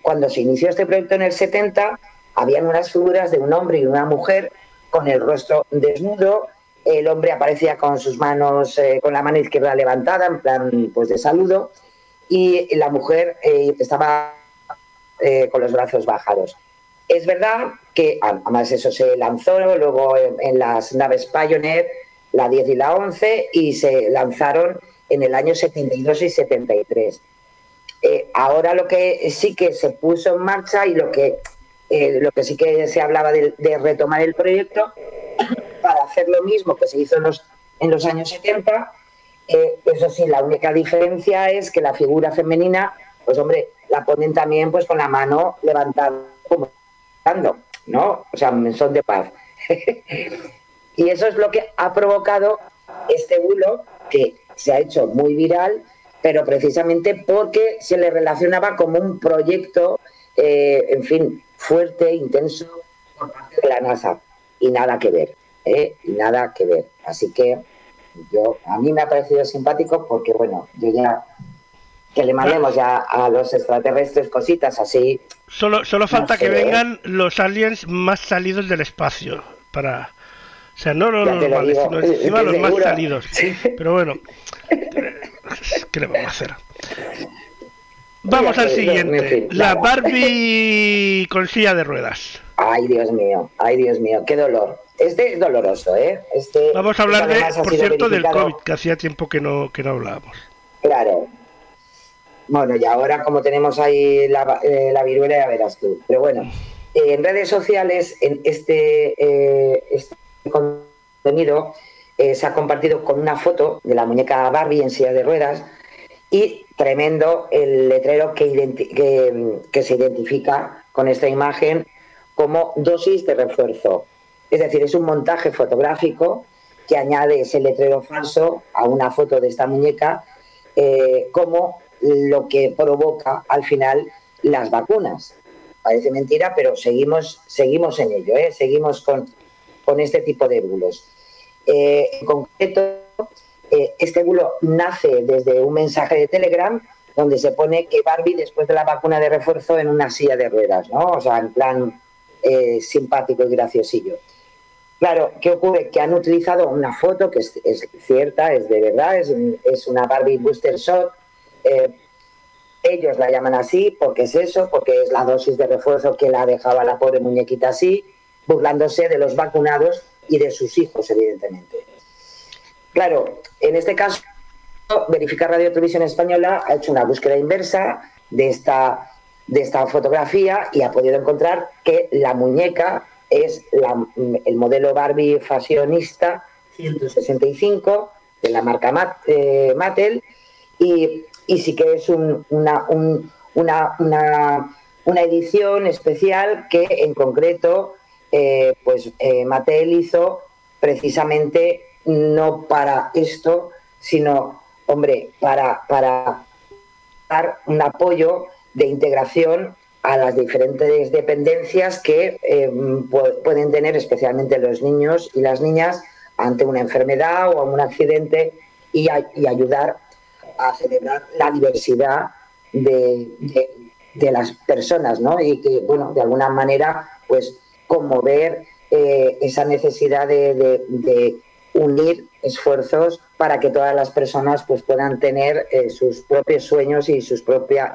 D: cuando se inició este proyecto en el 70, habían unas figuras de un hombre y una mujer con el rostro desnudo, el hombre aparecía con sus manos, eh, con la mano izquierda levantada, en plan pues de saludo, y la mujer eh, estaba con los brazos bajados. Es verdad que además eso se lanzó luego en, las naves Pioneer, la 10 y la 11, y se lanzaron en el año 72 y 73. Eh, ahora lo que sí que se puso en marcha y lo que, eh, lo que sí que se hablaba de, retomar el proyecto [COUGHS] para hacer lo mismo que se hizo en los, en los años 70, eh, eso sí, la única diferencia es que la figura femenina, pues hombre, la ponen también pues con la mano levantada como ¿no? O sea, son de paz. [LAUGHS] y eso es lo que ha provocado este bulo que se ha hecho muy viral, pero precisamente porque se le relacionaba como un proyecto, eh, en fin, fuerte, intenso por parte de la NASA. Y nada que ver, ¿eh? Y nada que ver. Así que yo, a mí me ha parecido simpático porque, bueno, yo ya que le mandemos ya a los extraterrestres cositas así.
C: Solo, solo falta que vengan los aliens más salidos del espacio para... O sea, no los normales, sino encima [LAUGHS] los más salidos. Pero bueno, [LAUGHS] ¿qué le vamos a hacer? Vamos al siguiente. la Barbie [LAUGHS] con silla de ruedas.
D: Ay, Dios mío, ay, Dios mío, qué dolor. Este es doloroso, ¿eh? Este,
C: Vamos a hablar, de, por cierto, del COVID, que hacía tiempo que no, que no hablábamos.
D: Claro, bueno, y ahora como tenemos ahí la, eh, la viruela, ya verás tú. Pero bueno, eh, en redes sociales, en este, eh, este contenido se ha compartido con una foto de la muñeca Barbie en silla de ruedas y tremendo el letrero que, que se identifica con esta imagen como dosis de refuerzo. Es decir, es un montaje fotográfico que añade ese letrero falso a una foto de esta muñeca como lo que provoca al final las vacunas. Parece mentira, pero seguimos, seguimos en ello, ¿eh? seguimos con, con este tipo de bulos. Eh, en concreto, eh, este bulo nace desde un mensaje de Telegram donde se pone que Barbie después de la vacuna de refuerzo en una silla de ruedas, ¿no? O sea, en plan simpático y graciosillo. Claro, ¿qué ocurre? Que han utilizado una foto que es, cierta, es de verdad, es, es una Barbie Booster Shot, eh, ellos la llaman así porque es eso, porque es la dosis de refuerzo que la dejaba la pobre muñequita así, burlándose de los vacunados y de sus hijos, evidentemente. Claro, en este caso, Verificar Radio Televisión Española ha hecho una búsqueda inversa de esta, de esta fotografía y ha podido encontrar que la muñeca es el modelo Barbie fashionista 165 de la marca eh, Mattel y sí que es una, una, edición especial que en concreto eh, pues eh, Mattel hizo precisamente no para esto, sino, hombre, para, para dar un apoyo de integración a las diferentes dependencias que eh, pueden tener especialmente los niños y las niñas ante una enfermedad o un accidente y, ayudar a celebrar la diversidad de, las personas, ¿no? Y que, bueno, de alguna manera, pues conmover eh, esa necesidad de, unir esfuerzos para que todas las personas pues puedan tener eh, sus propios sueños y sus propias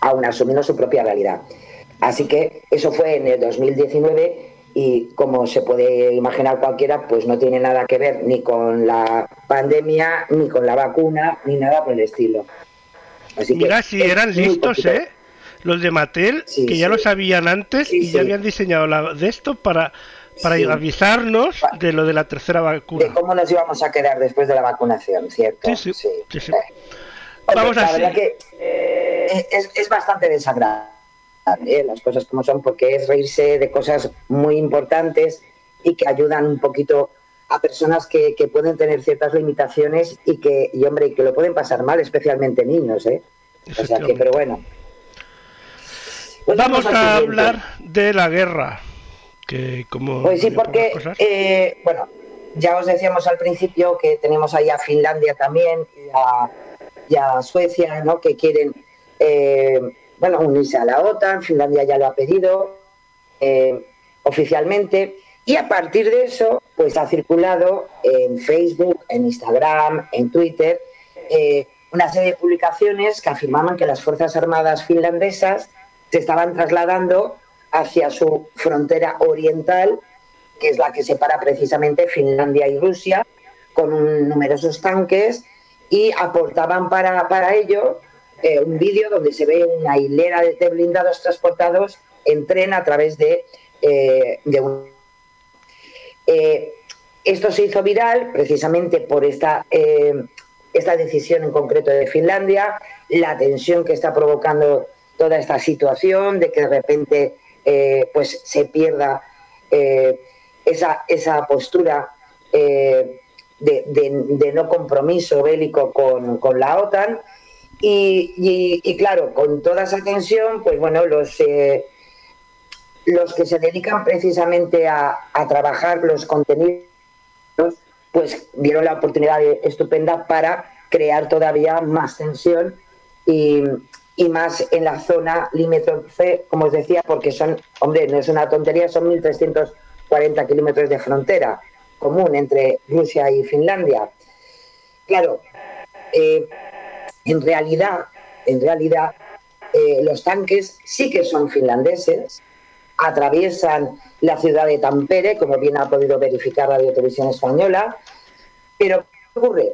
D: aún asumiendo su propia realidad. Así que eso fue en el 2019 y como se puede imaginar cualquiera, pues no tiene nada que ver ni con la pandemia, ni con la vacuna, ni nada por el estilo.
C: Así Mira, si eran listos, ¿eh? Los de Mattel, que ya lo sabían antes y ya habían diseñado la, de esto para, para avisarnos de lo de la tercera vacuna.
D: De cómo nos íbamos a quedar después de la vacunación, ¿cierto?
C: Sí, sí. sí,
D: Vamos a ver. que eh, es, bastante desagradable ¿eh? las cosas como son, porque es reírse de cosas muy importantes y que ayudan un poquito a personas que, pueden tener ciertas limitaciones y que, y hombre, que lo pueden pasar mal, especialmente niños, ¿eh? O sea que, pero bueno.
C: Pues vamos, a hablar de la guerra. Que
D: pues sí, porque, eh, bueno, ya os decíamos al principio que tenemos ahí a Finlandia también y a y a Suecia, ¿no? que quieren eh, bueno, unirse a la OTAN, Finlandia ya lo ha pedido eh, oficialmente, y a partir de eso, pues ha circulado en Facebook, en Instagram, en Twitter, una serie de publicaciones que afirmaban que las Fuerzas Armadas finlandesas se estaban trasladando hacia su frontera oriental, que es la que separa precisamente Finlandia y Rusia, con numerosos tanques y aportaban para, para ello eh, un vídeo donde se ve una hilera de blindados transportados en tren a través de, eh, un... Eh, esto se hizo viral precisamente por esta, esta decisión en concreto de Finlandia, la tensión que está provocando toda esta situación, de que de repente pues se pierda esa, esa postura de, no compromiso bélico con, la OTAN. Y, claro, con toda esa tensión, pues bueno, los, eh, los que se dedican precisamente a, trabajar los contenidos, pues vieron la oportunidad estupenda para crear todavía más tensión y, y más en la zona limítrofe, como os decía, porque son, hombre, no es una tontería, son 1.340 kilómetros de frontera común entre Rusia y Finlandia. Claro, eh, en realidad, en realidad eh, los tanques sí que son finlandeses, atraviesan la ciudad de Tampere, como bien ha podido verificar Radio Televisión Española, pero ¿qué ocurre?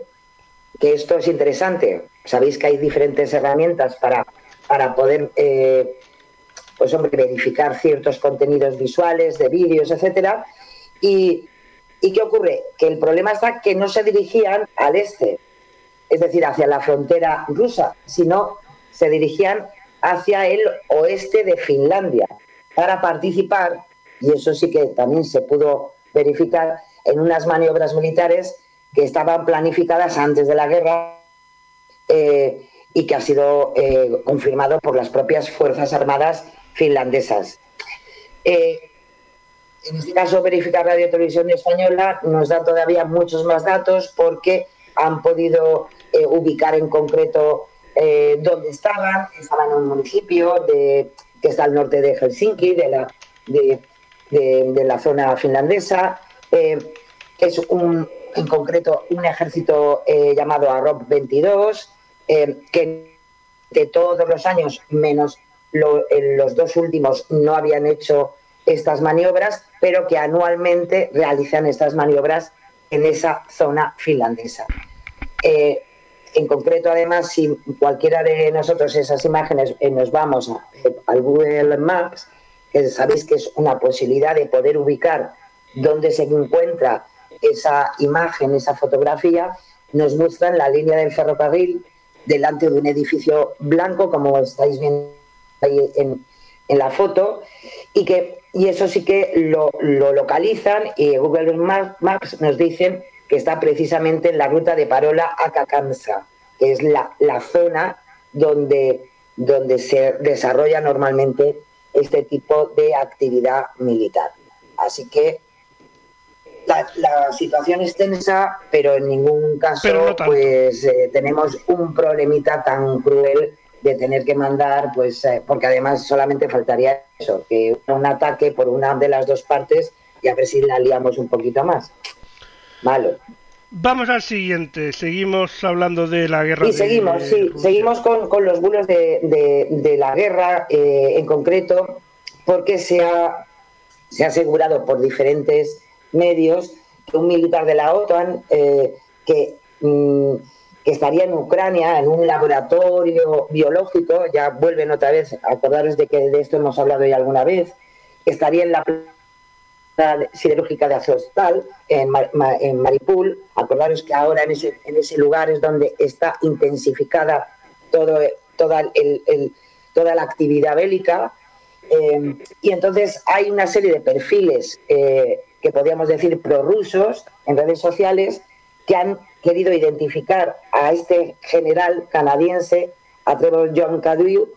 D: Que esto es interesante. Sabéis que hay diferentes herramientas para, para poder eh, pues hombre, verificar ciertos contenidos visuales, de vídeos, etcétera. Y ¿Y qué ocurre? Que el problema está que no se dirigían al este, es decir, hacia la frontera rusa, sino se dirigían hacia el oeste de Finlandia para participar, y eso sí que también se pudo verificar, en unas maniobras militares que estaban planificadas antes de la guerra eh, y que ha sido eh, confirmado por las propias Fuerzas Armadas finlandesas. Eh, en este caso, Verificar Radio Televisión Española nos da todavía muchos más datos porque han podido ubicar en concreto dónde estaban. Estaban en un municipio de, que está al norte de Helsinki, de la, de, la zona finlandesa. Es un, en concreto un ejército llamado AROP 22, que de todos los años, menos en los dos últimos, no habían hecho estas maniobras, pero que anualmente realizan estas maniobras en esa zona finlandesa. Eh, en concreto, además, si cualquiera de nosotros esas imágenes eh, nos vamos al Google Maps, que sabéis que es una posibilidad de poder ubicar dónde se encuentra esa imagen, esa fotografía, nos muestran la línea del ferrocarril delante de un edificio blanco, como estáis viendo ahí en, la foto, y que y eso sí que lo, localizan y Google Maps nos dicen que está precisamente en la ruta de Parola a Cacansa, que es la, la zona donde, donde se desarrolla normalmente este tipo de actividad militar. Así que la, la situación es tensa, pero en ningún caso
C: no
D: pues eh, tenemos un problemita tan cruel de tener que mandar, pues eh, porque además solamente faltaría eso, que un ataque por una de las dos partes y a ver si la liamos un poquito más. Malo.
C: Vamos al siguiente. Seguimos hablando de la guerra.
D: Y
C: de
D: seguimos, sí,
C: Rusia.
D: seguimos con, con los bulos de, de- de la guerra eh, en concreto, porque se ha, se ha asegurado por diferentes medios que un militar de la OTAN eh, que, mm, que estaría en Ucrania, en un laboratorio biológico, ya vuelven otra vez, acordaros de que de esto hemos hablado ya alguna vez, estaría en la planta siderúrgica de Azovstal, en, Ma- Ma- en Mariupol. Acordaros que ahora en ese, en ese lugar es donde está intensificada todo, toda, el- toda la actividad bélica. Eh, y entonces hay una serie de perfiles eh, que podríamos decir prorrusos en redes sociales que han querido identificar a este general canadiense, a Trevor John Cadew,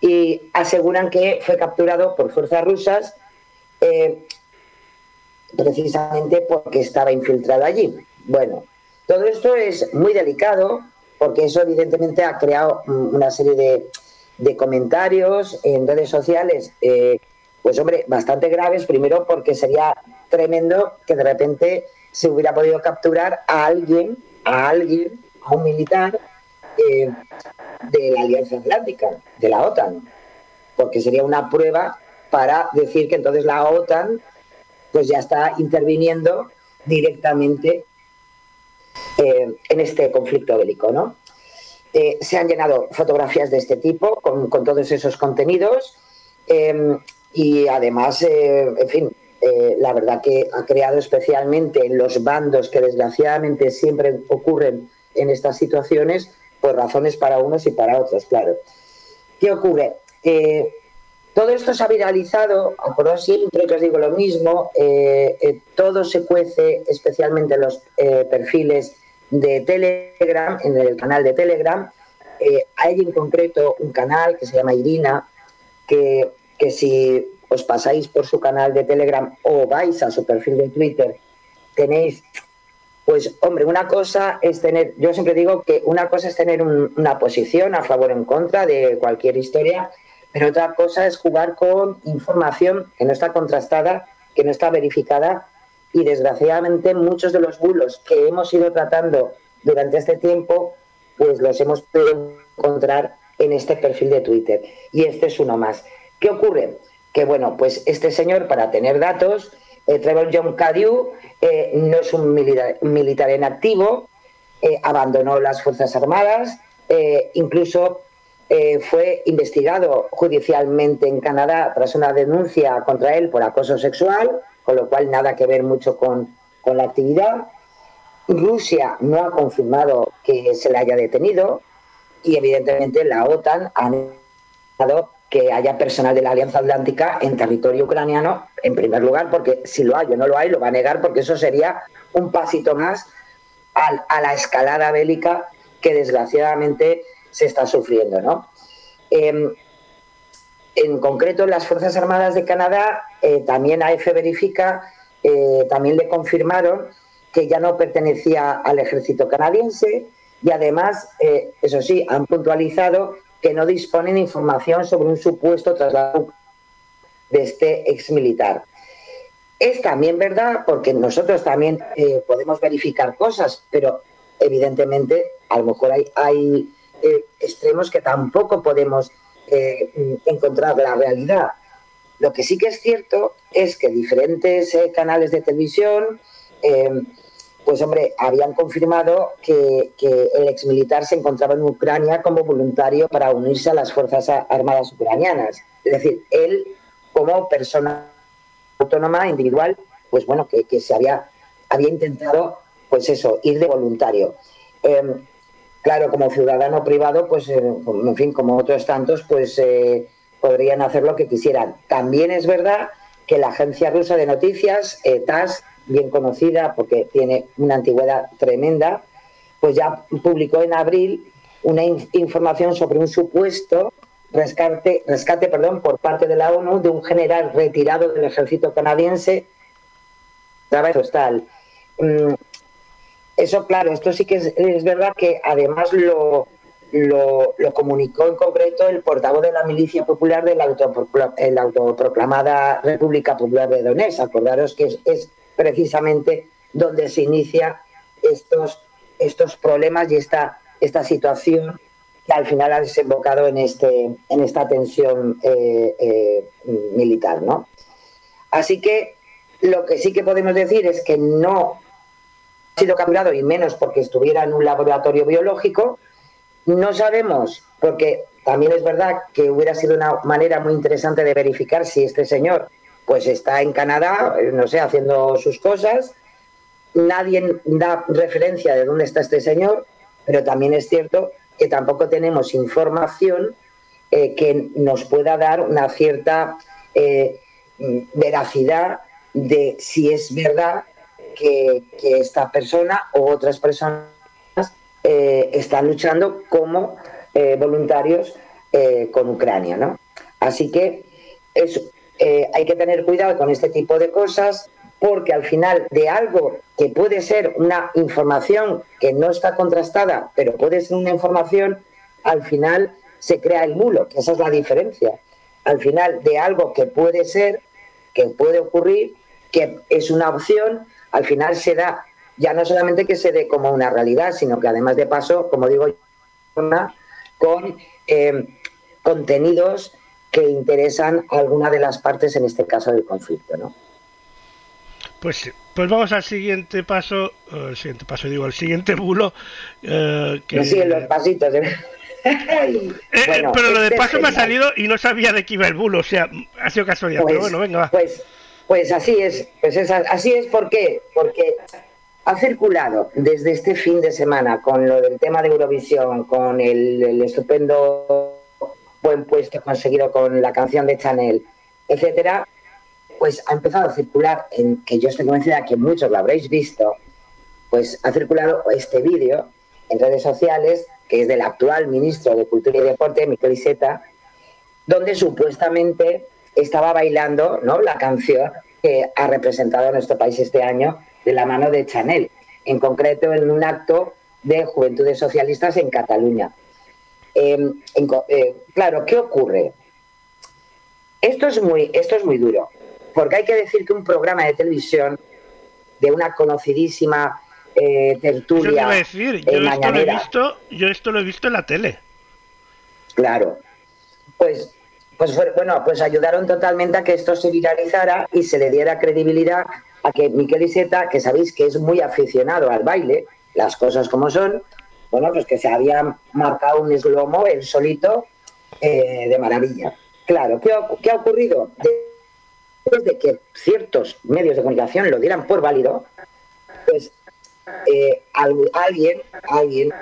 D: y aseguran que fue capturado por fuerzas rusas eh, precisamente porque estaba infiltrado allí. Bueno, todo esto es muy delicado porque eso evidentemente ha creado mm, una serie de, comentarios en redes sociales, eh, pues hombre, bastante graves, primero porque sería tremendo que de repente se hubiera podido capturar a alguien, a alguien, a un militar eh, de la Alianza Atlántica, de la OTAN, porque sería una prueba para decir que entonces la OTAN pues ya está interviniendo directamente eh, en este conflicto bélico, ¿no? Eh, se han llenado fotografías de este tipo con, todos esos contenidos eh, y además, en fin, eh, la verdad que ha creado especialmente en los bandos que desgraciadamente siempre ocurren en estas situaciones, pues razones para unos y para otros, claro. ¿Qué ocurre? Eh, todo esto se ha viralizado, acordaos siempre que os digo lo mismo, eh, todo se cuece, especialmente en los perfiles de Telegram, en el canal de Telegram. Hay en concreto un canal que se llama Irina, que, que si os pasáis por su canal de Telegram o vais a su perfil de Twitter, tenéis, pues hombre, una cosa es tener, yo siempre digo que una cosa es tener un- una posición a favor o en contra de cualquier historia, pero otra cosa es jugar con información que no está contrastada, que no está verificada y desgraciadamente muchos de los bulos que hemos ido tratando durante este tiempo, pues los hemos podido encontrar en este perfil de Twitter. Y este es uno más. ¿Qué ocurre? Que bueno, pues este señor, para tener datos, eh, Trevor John Cadew eh, no es un militar, en activo, eh, abandonó las Fuerzas Armadas, incluso fue investigado judicialmente en Canadá tras una denuncia contra él por acoso sexual, con lo cual nada que ver mucho con, con la actividad. Rusia no ha confirmado que se le haya detenido y evidentemente la OTAN ha negado que haya personal de la Alianza Atlántica en territorio ucraniano, en primer lugar, porque si lo hay o no lo hay, lo va a negar, porque eso sería un pasito más a, la escalada bélica que desgraciadamente se está sufriendo. ¿no? Em, en concreto, las Fuerzas Armadas de Canadá, eh, también AF verifica, eh, también le confirmaron que ya no pertenecía al ejército canadiense y además, eh, eso sí, han puntualizado que no disponen información sobre un supuesto traslado de este exmilitar. Es también verdad, porque nosotros también eh, podemos verificar cosas, pero evidentemente a lo mejor hay, eh, extremos que tampoco podemos eh, encontrar la realidad. Lo que sí que es cierto es que diferentes canales de televisión, pues hombre, habían confirmado que, que el exmilitar se encontraba en Ucrania como voluntario para unirse a las Fuerzas Armadas ucranianas. Es decir, él como persona autónoma, individual, pues bueno, que, se había, había intentado, pues eso, ir de voluntario. Eh, claro, como ciudadano privado, pues, eh, en fin, como otros tantos, pues eh, podrían hacer lo que quisieran. También es verdad que la agencia rusa de noticias, eh, TASS, bien conocida porque tiene una antigüedad tremenda, pues ya publicó en abril una información sobre un supuesto rescate, rescate perdón, por parte de la ONU de un general retirado del ejército canadiense. Tal. Mm, eso, claro, esto sí que es, verdad que además lo, lo, comunicó en concreto el portavoz de la milicia popular de la autoproclamada República Popular de Donetsk. Acordaros que es, precisamente donde se inicia estos, estos problemas y esta, esta situación que al final ha desembocado en, este, en esta tensión eh, eh, militar. ¿no? Así que lo que sí que podemos decir es que no ha sido capturado y menos porque estuviera en un laboratorio biológico. No sabemos, porque también es verdad que hubiera sido una manera muy interesante de verificar si este señor pues está en Canadá, eh, no sé, haciendo sus cosas. Nadie da referencia de dónde está este señor, pero también es cierto que tampoco tenemos información eh, que nos pueda dar una cierta eh, veracidad de si es verdad que, esta persona o otras personas están luchando como voluntarios con Ucrania. ¿no? Así que hay que tener cuidado con este tipo de cosas porque al final de algo que puede ser una información que no está contrastada, pero puede ser una información, al final se crea el bulo, que esa es la diferencia. Al final de algo que puede ser, que puede ocurrir, que es una opción, al final se da, ya no solamente que se dé como una realidad, sino que además de paso, como digo, con eh, contenidos que interesan a alguna de las partes, en este caso del conflicto. ¿no?
C: Pues, pues vamos al siguiente paso, el eh, siguiente paso digo, el siguiente bulo.
D: Eh, que... siguen los pasitos. ¿eh?
C: eh, [LAUGHS] eh pero lo de este paso me ha salido y no sabía de qué iba el bulo, o sea, ha sido casualidad, pero pues, bueno, venga, va.
D: Pues, pues así es, pues es, así es, ¿por qué? Porque ha circulado desde este fin de semana con lo del tema de Eurovisión, con el, el estupendo buen puesto conseguido con la canción de Chanel, etcétera, pues ha empezado a circular, que yo estoy convencida que muchos lo habréis visto, pues ha circulado este vídeo en redes sociales, que es del actual ministro de Cultura y Deporte, Miquel Iseta, donde supuestamente estaba bailando ¿no? la canción que ha representado a nuestro país este año de la mano de Chanel, en concreto en un acto de Juventudes Socialistas en Cataluña. Em, eh, claro, ¿qué ocurre? Esto es muy, esto es muy duro porque hay que decir que un programa de televisión de una conocidísima eh, tertulia.
C: decir, yo, esto lo he visto, yo esto lo he visto en la tele.
D: Claro. Pues, pues bueno, pues ayudaron totalmente a que esto se viralizara y se le diera credibilidad a que Miquel Iseta, que sabéis que es muy aficionado al baile, las cosas como son, bueno, pues que se había marcado un eslomo él solito eh, de maravilla. Claro, ¿qué ¿qué ha ocurrido? después de que ciertos medios de comunicación lo dieran por válido, pues eh, alguien, alguien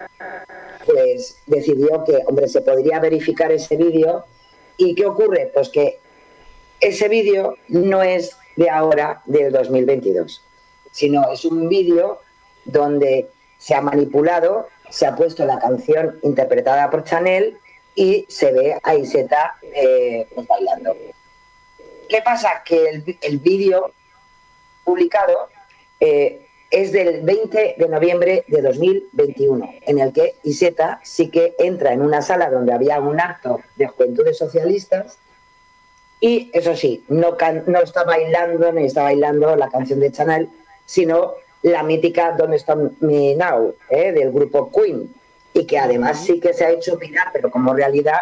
D: pues decidió que, hombre, se podría verificar ese vídeo. ¿Y qué ocurre? Pues que ese vídeo no es de ahora, del 2022, sino es un vídeo donde se ha manipulado, se ha puesto la canción interpretada por Chanel y se ve a Iseta eh, bailando. ¿Qué pasa? Que el, vídeo publicado eh, es del 20 de noviembre de 2021, en el que Iseta sí que entra en una sala donde había un acto de juventudes socialistas y, eso sí, no, no está bailando ni está bailando la canción de Chanel, sino la mítica Don't Stop Me Now, eh, del grupo Queen, y que además sí que se ha hecho opinar, pero como realidad,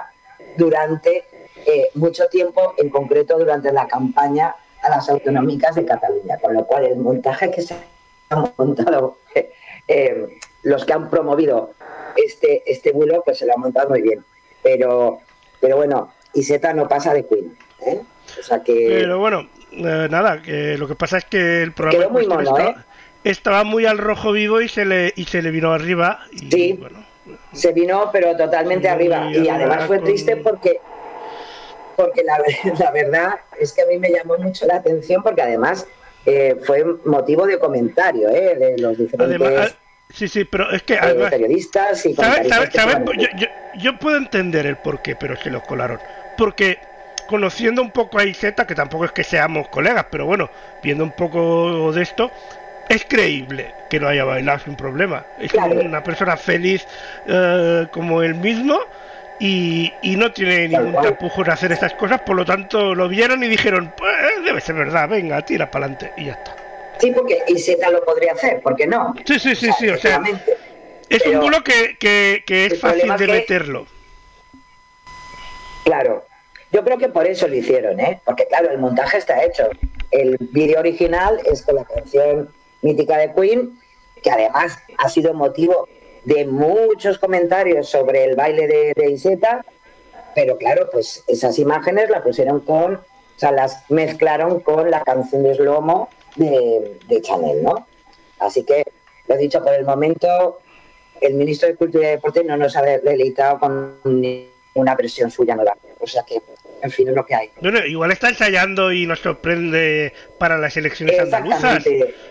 D: durante eh, mucho tiempo, en concreto durante la campaña a las autonómicas de Cataluña, con lo cual el montaje que se ha montado, eh, [LAUGHS] eh, los que han promovido este, este vuelo, pues se lo han montado muy bien. Pero, pero bueno, Iseta no pasa de Queen. O sea que...
C: Pero bueno, nada, que lo que pasa es que el programa muy estaba, muy al rojo vivo y se le, y se le vino arriba. Y,
D: sí, bueno, se vino pero totalmente arriba. Y además fue triste porque porque [LAUGHS] la, verdad es que a mí me llamó mucho la atención porque además eh, fue motivo de comentario ¿eh? de los diferentes
C: Además, sí, sí, pero es que
D: eh, periodistas y
C: Yo, yo, yo puedo entender el porqué, pero se los colaron. Porque conociendo un poco a Iseta, que tampoco es que seamos colegas, pero bueno, viendo un poco de esto, es creíble que no haya bailado sin problema. Es
D: Claro.
C: una persona feliz eh, como él mismo y, y no tiene ningún
D: cual.
C: tapujo en hacer estas cosas, por lo tanto lo vieron y dijeron, pues debe ser verdad, venga, tira para adelante y ya está.
D: Sí, porque Iseta lo podría hacer, ¿por qué no?
C: Sí, sí, sí, sí, o sea, es un bulo que, que, que es fácil de
D: que-
C: meterlo.
D: Claro, yo creo que por eso lo hicieron, ¿eh? Porque claro, el montaje está hecho. El vídeo original es con la canción mítica de Queen, que además ha sido motivo de muchos comentarios sobre el baile de, de Iseta, pero claro, pues esas imágenes la pusieron con, o sea, las mezclaron con la canción de Slomo de, de Chanel, ¿no? Así que, lo dicho, por el momento, el ministro de Cultura y Deporte no nos ha deleitado con una versión suya nueva. O sea que, en fin, es lo que hay.
C: Bueno, igual está ensayando y nos sorprende para las elecciones andaluzas.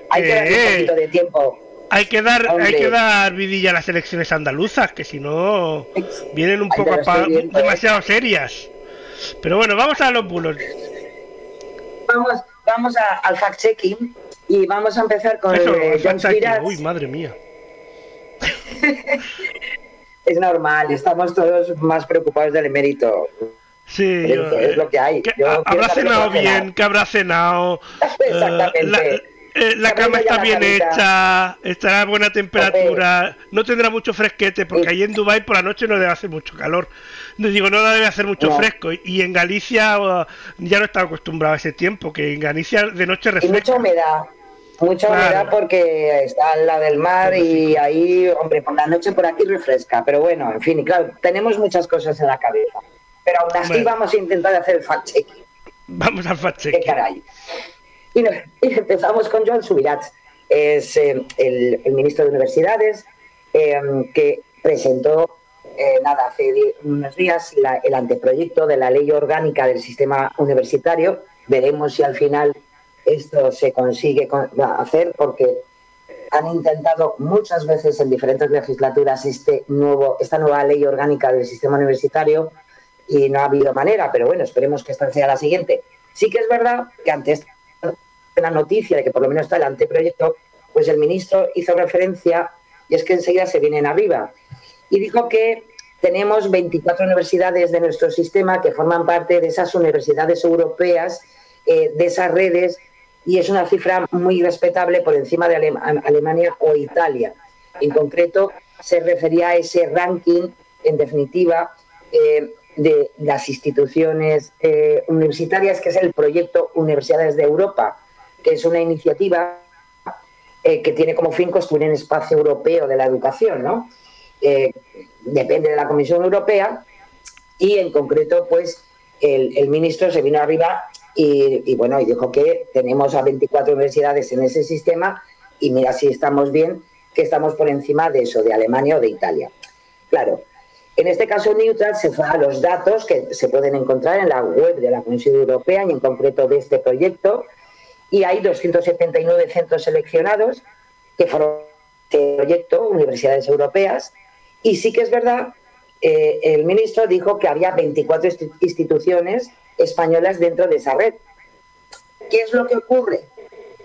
D: Hay que darle un
C: Eh,
D: poquito de tiempo.
C: Hay que dar, hay
D: Hombre.
C: que dar vidilla a las elecciones andaluzas, que si no vienen un poco
D: viendo, ¿eh?
C: demasiado serias. Pero bueno, vamos a los bulos.
D: Vamos, vamos a- al fact-checking y vamos a empezar con
C: Eso,
D: John. Svirat.
C: Uy, madre mía. [LAUGHS]
D: Es normal, estamos todos más preocupados del emérito.
C: Sí,
D: Es
C: yo,
D: lo que- es lo que hay. Yo
C: habrá cenado bien, que habrá cenado. [LAUGHS] eh,
D: Exactamente.
C: la eh, la
D: Se ha
C: cama está
D: la
C: bien hecha, estará a buena temperatura, no tendrá mucho fresquete, porque
D: Sí.
C: ahí en Dubai por la noche no debe hacer mucho calor. No digo, no debe hacer mucho
D: No.
C: fresco. Y- Y en Galicia uh, ya no estaba acostumbrado a ese tiempo, que en Galicia de noche
D: Y
C: refresca.
D: mucha humedad. Mucha
C: Claro.
D: humedad porque está al lado del mar y ahí, hombre, por la noche por aquí refresca. Pero bueno, en fin, y claro, tenemos muchas cosas en la cabeza. Pero aún así
C: Bueno.
D: vamos a intentar hacer el fact-checking.
C: Vamos al fact
D: qué caray. Y, no- [LAUGHS] y empezamos con Joan Subirats, es eh, el, el ministro de Universidades, eh, que presentó, eh, nada, hace unos días la- el anteproyecto de la ley orgánica del sistema universitario. Veremos si al final esto se consigue con- hacer, porque han intentado muchas veces en diferentes legislaturas este nuevo, esta nueva ley orgánica del sistema universitario y no ha habido manera, pero bueno, esperemos que esta sea la siguiente. Sí que es verdad que ante esta noticia de que por lo menos está el anteproyecto, pues el ministro hizo referencia, y es que enseguida se vienen arriba, y dijo que tenemos 24 universidades de nuestro sistema que forman parte de esas universidades europeas, eh, de esas redes, y es una cifra muy respetable por encima de Alem- Alemania o Italia. En concreto, se refería a ese ranking, en definitiva, eh, de las instituciones eh, universitarias, que es el proyecto Universidades de Europa, que es una iniciativa eh, que tiene como fin construir un espacio europeo de la educación, ¿no? Eh, depende de la Comisión Europea y en concreto, pues, el, el ministro se vino arriba y, y, bueno, y dijo que tenemos a 24 universidades en ese sistema y mira si estamos bien, que estamos por encima de eso, de Alemania o de Italia. Claro, en este caso Neutral se fue a los datos que se pueden encontrar en la web de la Comisión Europea y en concreto de este proyecto y hay 279 centros seleccionados que forman este proyecto, universidades europeas, y sí que es verdad, eh, el ministro dijo que había 24 insti- instituciones españolas dentro de esa red. ¿Qué es lo que ocurre?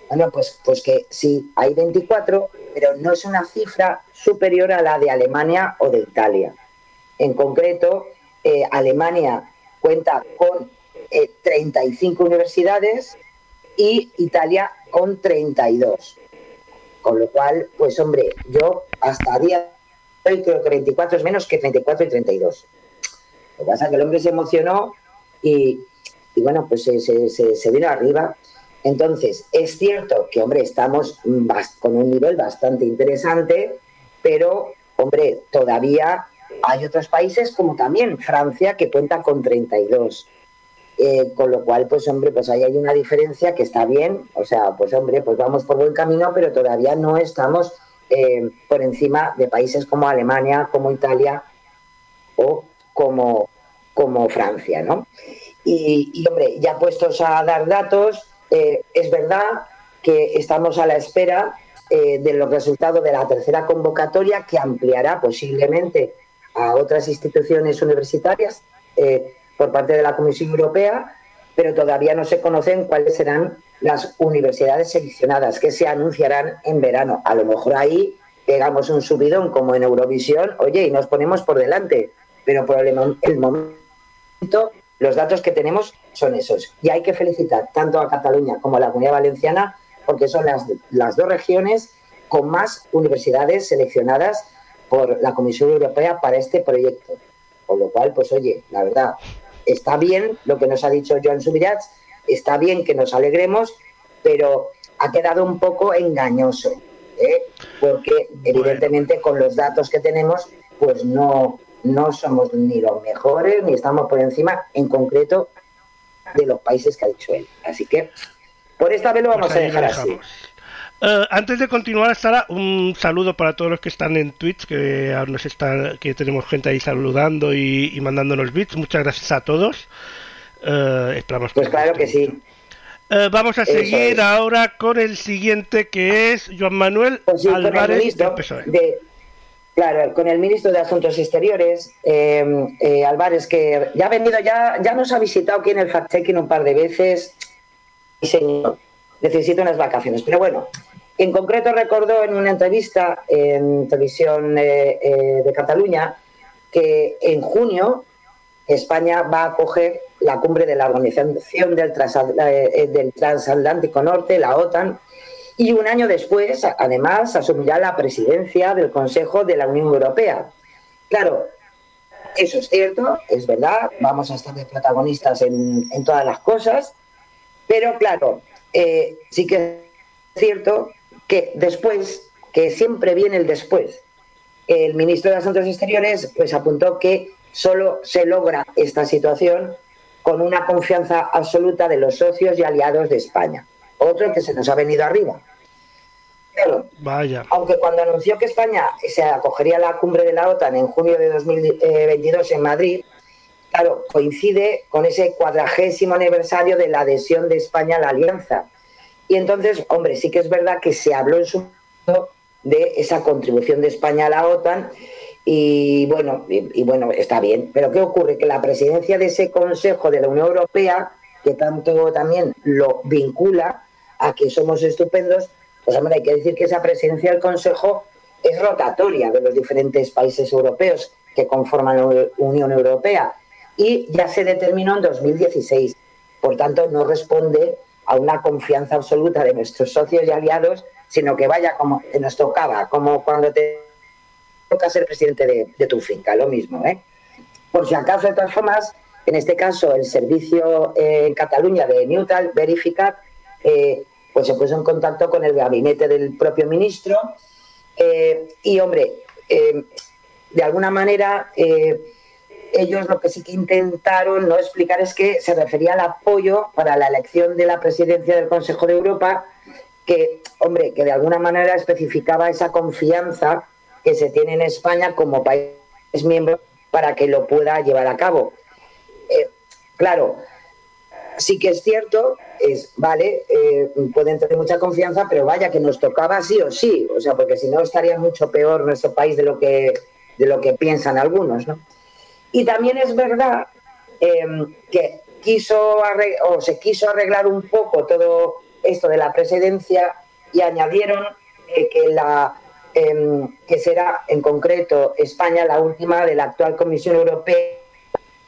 D: Bueno, pues, pues que sí, hay 24, pero no es una cifra superior a la de Alemania o de Italia. En concreto, eh, Alemania cuenta con eh, 35 universidades y Italia con 32. Con lo cual, pues hombre, yo hasta día de hoy creo que 24 es menos que 34 y 32. Lo que pasa es que el hombre se emocionó y, y bueno, pues se, vino arriba. Entonces, es cierto que, hombre, estamos con un nivel bastante interesante, pero, hombre, todavía hay otros países como también Francia que cuenta con 32. Eh, con lo cual, pues hombre, pues ahí hay una diferencia que está bien. O sea, pues hombre, pues vamos por buen camino, pero todavía no estamos eh, por encima de países como Alemania, como Italia o como, como Francia, ¿no? Y, hombre, ya puestos a dar datos, eh, es verdad que estamos a la espera eh, de los resultados de la tercera convocatoria que ampliará posiblemente a otras instituciones universitarias eh, por parte de la Comisión Europea, pero todavía no se conocen cuáles serán las universidades seleccionadas que se anunciarán en verano. A lo mejor ahí pegamos un subidón como en Eurovisión, oye, y nos ponemos por delante, pero por el, momento los datos que tenemos son esos. Y hay que felicitar tanto a Cataluña como a la Comunidad Valenciana porque son las, las dos regiones con más universidades seleccionadas por la Comisión Europea para este proyecto. Con lo cual, pues oye, la verdad, está bien lo que nos ha dicho Joan Subirats, está bien que nos alegremos, pero ha quedado un poco engañoso, ¿eh? porque evidentemente con los datos que tenemos, pues no, no somos ni los mejores ni estamos por encima, en concreto, de los países que ha dicho él. Así que por esta vez lo vamos pues a dejar así.
C: Eh, antes de continuar, Sara, un saludo para todos los que están en Twitch, que nos está, que tenemos gente ahí saludando y, mandándonos bits. Muchas gracias a todos.
D: Eh, esperamos pues claro que sí.
C: Eh, vamos a seguir ahora con el siguiente, que es Juan Manuel pues Álvarez
D: e. Claro, con el ministro de Asuntos Exteriores, Álvarez, que ya ha venido, ya, ya nos ha visitado aquí en el fact-checking un par de veces. Y señor, necesito unas vacaciones. Pero bueno, en concreto recordó en una entrevista en televisión eh, eh, de Cataluña que en junio España va a acoger la cumbre de la Organización del, eh, del Transatlántico Norte, la OTAN, y un año después, además, asumirá la presidencia del Consejo de la Unión Europea. Claro, eso es cierto, es verdad, vamos a estar de protagonistas en todas las cosas, pero claro, sí que es cierto que después, que siempre viene el después, el ministro de Asuntos Exteriores pues apuntó que solo se logra esta situación con una confianza absoluta de los socios y aliados de España. Otro que se nos ha venido arriba. Pero,
C: Vaya.
D: aunque cuando anunció que España se acogería a la cumbre de la OTAN en junio de 2022 en Madrid, claro, coincide con ese cuadragésimo aniversario de la adhesión de España a la alianza. Y entonces, hombre, sí que es verdad que se habló en su momento de esa contribución de España a la OTAN y bueno, y, bueno, está bien. Pero ¿qué ocurre? Que la presidencia de ese Consejo de la Unión Europea, que tanto también lo vincula a que somos estupendos, pues hombre, hay que decir que esa presidencia del Consejo es rotatoria de los diferentes países europeos que conforman la Unión Europea y ya se determinó en 2016. Por tanto, no responde a una confianza absoluta de nuestros socios y aliados, sino que vaya como nos tocaba, como cuando te toca ser presidente de, tu finca, lo mismo. ¿eh? Por si acaso, de todas formas, en este caso, el servicio eh, en Cataluña de Neutral Verificat, eh, pues se puso en contacto con el gabinete del propio ministro eh, y, hombre, de alguna manera ellos lo que sí que intentaron no explicar es que se refería al apoyo para la elección de la presidencia del Consejo de Europa, que, hombre, que de alguna manera especificaba esa confianza que se tiene en España como país miembro para que lo pueda llevar a cabo. Eh, claro, sí que es cierto, es vale, eh, pueden tener mucha confianza, pero vaya que nos tocaba sí o sí, o sea, porque si no estaría mucho peor nuestro país de lo que de lo que piensan algunos, ¿no? Y también es verdad em, que quiso o se quiso arreglar un poco todo esto de la presidencia y añadieron eh, que la em, que será en concreto España la última de la actual Comisión Europea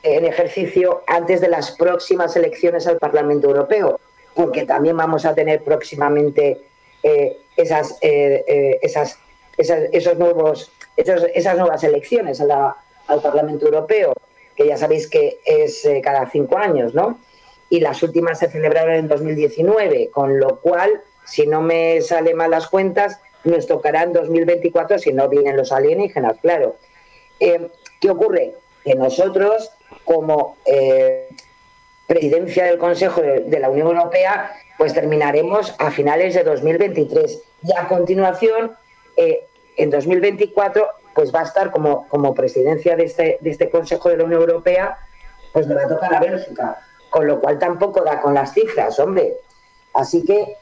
D: en ejercicio antes de las próximas elecciones al Parlamento Europeo, porque también vamos a tener próximamente eh, esas, eh, esas, esas, esos nuevos, esas nuevas elecciones a la, al Parlamento Europeo, que ya sabéis que es eh, cada cinco años, ¿no? Y las últimas se celebraron en 2019, con lo cual, si no me sale mal las cuentas, nos tocará en 2024 si no vienen los alienígenas, claro. Eh, ¿Qué ocurre? Que nosotros, como eh, presidencia del Consejo de, la Unión Europea, pues terminaremos a finales de 2023. Y a continuación, en 2024, pues va a estar como, como presidencia de este, de este Consejo de la Unión Europea, pues me va a tocar a Bélgica, con lo cual tampoco da con las cifras, hombre. Así que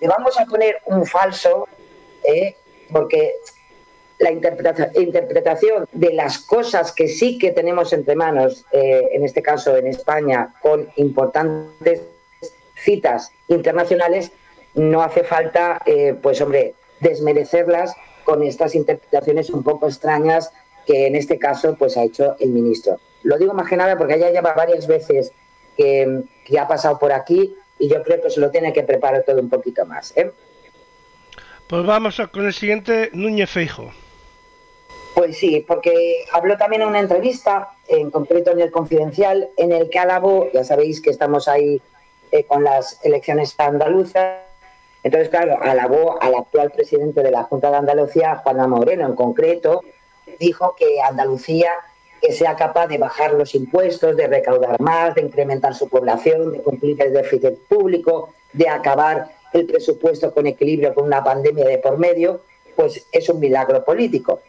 D: le vamos a poner un falso, ¿eh? porque la interpretación de las cosas que sí que tenemos entre manos, eh, en este caso en España, con importantes citas internacionales, no hace falta, eh, pues hombre, desmerecerlas con estas interpretaciones un poco extrañas que en este caso pues ha hecho el ministro. Lo digo más que nada porque ya lleva varias veces que, ha pasado por aquí y yo creo que se lo tiene que preparar todo un poquito más. ¿eh?
C: Pues vamos con el siguiente, Núñez Feijo.
D: Pues sí, porque habló también en una entrevista, en concreto en el Confidencial, en el que alabó, ya sabéis que estamos ahí eh, con las elecciones andaluzas, entonces, claro, alabó al actual presidente de la Junta de Andalucía, Juanma Moreno, en concreto, dijo que Andalucía que sea capaz de bajar los impuestos, de recaudar más, de incrementar su población, de cumplir el déficit público, de acabar el presupuesto con equilibrio con una pandemia de por medio, pues es un milagro político.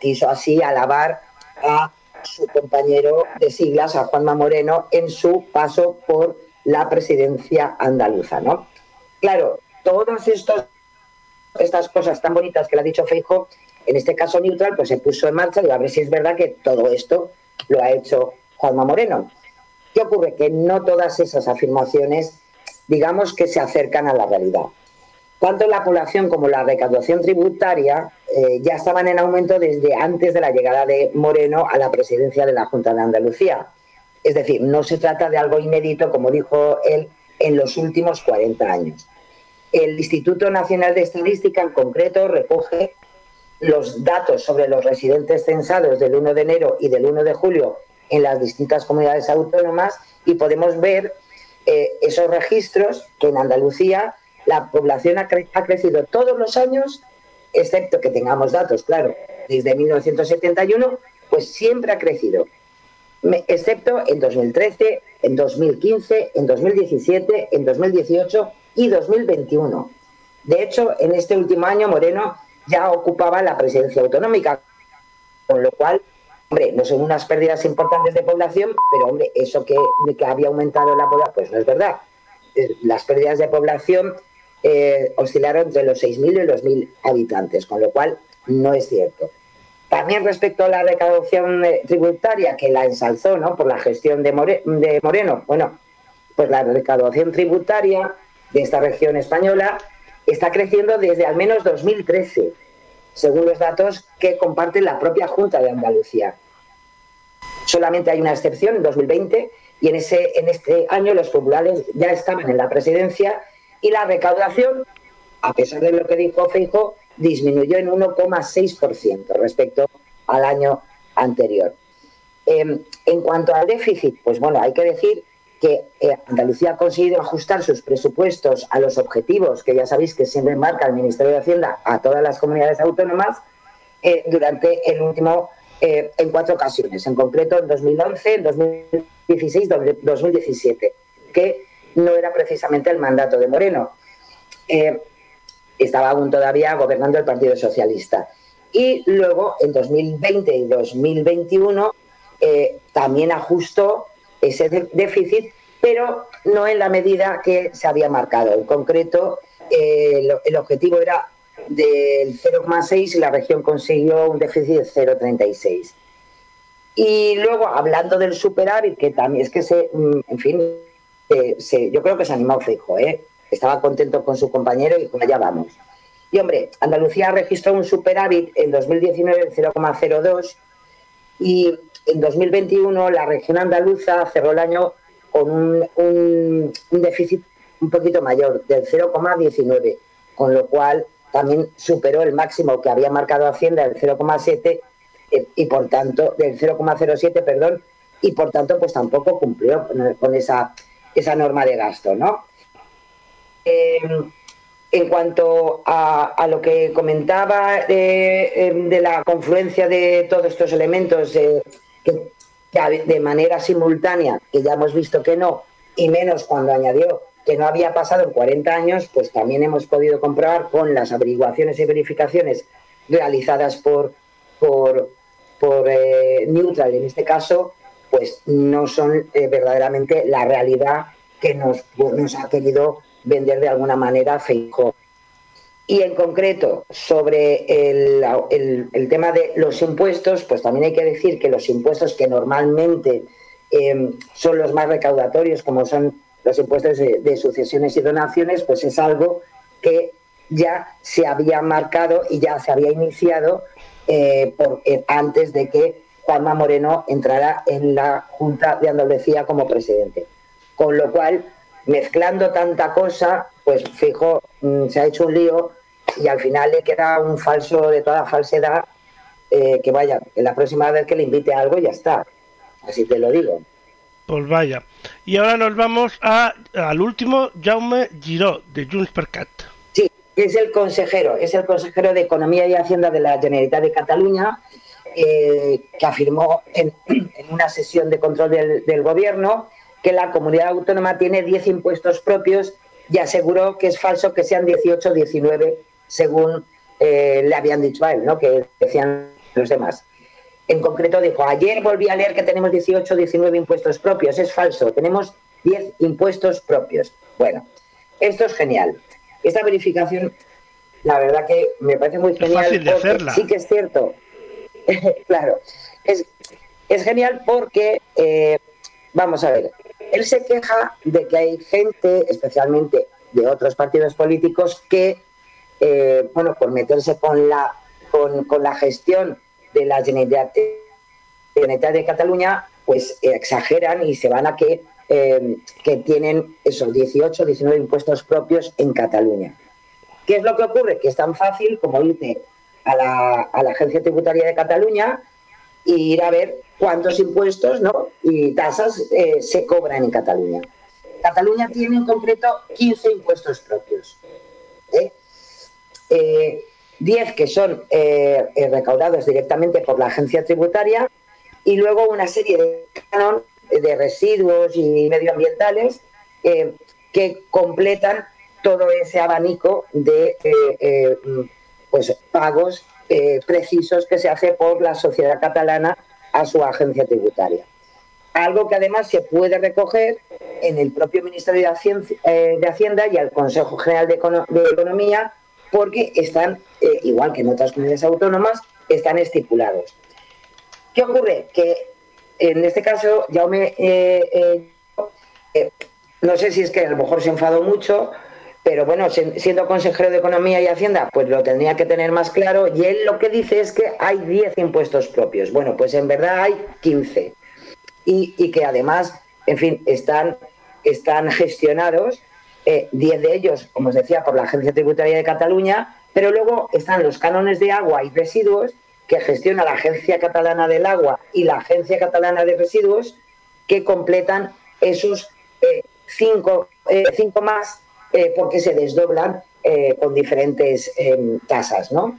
D: Quiso así alabar a su compañero de siglas, a Juanma Moreno, en su paso por la presidencia andaluza. ¿no? Claro, todas estas cosas tan bonitas que le ha dicho Feijo, en este caso neutral, pues se puso en marcha y a ver si es verdad que todo esto lo ha hecho Juanma Moreno. ¿Qué ocurre? Que no todas esas afirmaciones, digamos que se acercan a la realidad. Tanto la población como la recaudación tributaria eh, ya estaban en aumento desde antes de la llegada de Moreno a la presidencia de la Junta de Andalucía. Es decir, no se trata de algo inédito, como dijo él, en los últimos 40 años. El Instituto Nacional de Estadística en concreto recoge los datos sobre los residentes censados del 1 de enero y del 1 de julio en las distintas comunidades autónomas y podemos ver eh, esos registros que en Andalucía la población ha, crecido todos los años, excepto que tengamos datos, claro, desde 1971, pues siempre ha crecido, excepto en 2013, en 2015, en 2017, en 2018 y 2021. De hecho, en este último año Moreno ya ocupaba la presidencia autonómica, con lo cual, hombre, no son unas pérdidas importantes de población, pero hombre, eso que, que había aumentado la población, pues no es verdad. Eh, las pérdidas de población eh, oscilaron entre los 6.000 y los 1.000 habitantes, con lo cual no es cierto. También respecto a la recaudación eh, tributaria, que la ensalzó ¿no? por la gestión de, de Moreno, bueno, pues la recaudación tributaria de esta región española está creciendo desde al menos 2013, según los datos que comparte la propia Junta de Andalucía. Solamente hay una excepción en 2020 y en, ese, en este año los populares ya estaban en la presidencia y la recaudación, a pesar de lo que dijo Feijo, disminuyó en 1,6% respecto al año anterior. Em, en cuanto al déficit, pues bueno, hay que decir que eh, Andalucía ha conseguido ajustar sus presupuestos a los objetivos que ya sabéis que siempre marca el Ministerio de Hacienda a todas las comunidades autónomas eh, durante el último, eh, en cuatro ocasiones, en concreto en 2011, en 2016, 2017, que no era precisamente el mandato de Moreno. estaba aún todavía gobernando el Partido Socialista. Y luego, en 2020 y 2021, también ajustó ese déficit, pero no en la medida que se había marcado. En concreto, eh, el, objetivo era del 0,6 y la región consiguió un déficit de 0,36. Y luego, hablando del superávit, que también es que se, mm, en fin, eh, se, yo creo que se animó fijo, ¿eh? estaba contento con su compañero y allá vamos. Y hombre, Andalucía registró un superávit en 2019 de 0,02 y en 2021 la región andaluza cerró el año con un, déficit un poquito mayor, del 0,19, con lo cual también superó el máximo que había marcado Hacienda, del 0,7, eh, y por tanto, del 0,07, perdón, y por tanto, pues tampoco cumplió con esa, esa norma de gasto, ¿no? Eh, en cuanto a, lo que comentaba de, de, la confluencia de todos estos elementos, que, de manera simultánea, que ya hemos visto que no, y menos cuando añadió que no había pasado en 40 años, pues también hemos podido comprobar con las averiguaciones y verificaciones realizadas por, por, eh, Neutral en este caso, pues no son eh, verdaderamente la realidad que nos, nos ha querido vender de alguna manera Feijóo. Y en concreto, sobre el, el, tema de los impuestos, pues también hay que decir que los impuestos que normalmente eh, son los más recaudatorios, como son los impuestos de, sucesiones y donaciones, pues es algo que ya se había marcado y ya se había iniciado eh, eh, antes de que Juanma Moreno entrara en la Junta de Andalucía como presidente. Con lo cual, mezclando tanta cosa, pues fijo, mm, se ha hecho un lío y al final le queda un falso de toda falsedad eh, que vaya, en la próxima vez que le invite a algo ya está. Así te lo digo.
C: Pues vaya. Y ahora nos vamos a, al último, Jaume Giró, de Junts per Cat.
D: Sí, es el consejero, es el consejero de Economía y Hacienda de la Generalitat de Cataluña, eh, que afirmó en, en, una sesión de control del, del gobierno que la comunidad autónoma tiene 10 impuestos propios y aseguró que es falso que sean 18 o 19 según eh, le habían dicho a él, ¿no? que decían los demás. En concreto dijo, ayer volví a leer que tenemos 18 o 19 impuestos propios, es falso, tenemos 10 impuestos propios. Bueno, esto es genial. Esta verificación, la verdad que me parece muy genial.
C: Es fácil de hacerla.
D: Sí que es cierto. [LAUGHS] claro, es, es, genial porque, eh, vamos a ver, él se queja de que hay gente, especialmente de otros partidos políticos, que eh, bueno, por meterse con la, con, con la gestión de la Generalitat, de Cataluña, pues exageran y se van a que, eh, que tienen esos 18, 19 impuestos propios en Cataluña. ¿Qué es lo que ocurre? Que es tan fácil como irte a la, a la Agencia Tributaria de Cataluña e ir a ver cuántos impuestos ¿no? y tasas eh, se cobran en Cataluña. Cataluña tiene en concreto 15 impuestos propios. ¿eh? Eh, 10 que son eh, recaudados directamente por la agencia tributaria y luego una serie de canon de residuos y medioambientales eh, que completan todo ese abanico de eh, pues, pagos precisos que se hace por la sociedad catalana a su agencia tributaria. Algo que además se puede recoger en el propio Ministerio de Hacienda, de Hacienda y al Consejo General de Economía porque están, eh, igual que en otras comunidades autónomas, están estipulados. ¿Qué ocurre? Que en este caso, Jaume, eh, eh, no sé si es que a lo mejor se enfadó mucho, pero bueno, siendo consejero de Economía y Hacienda, pues lo tendría que tener más claro, y él lo que dice es que hay 10 impuestos propios. Bueno, pues en verdad hay 15. Y, y que además, en fin, están, están gestionados eh, 10 de ellos, como os decía, por la Agencia Tributaria de Cataluña, pero luego están los cánones de agua y residuos que gestiona la Agencia Catalana del Agua y la Agencia Catalana de Residuos, que completan esos eh, cinco, eh, cinco, más eh, porque se desdoblan eh, con diferentes em, tasas. ¿no?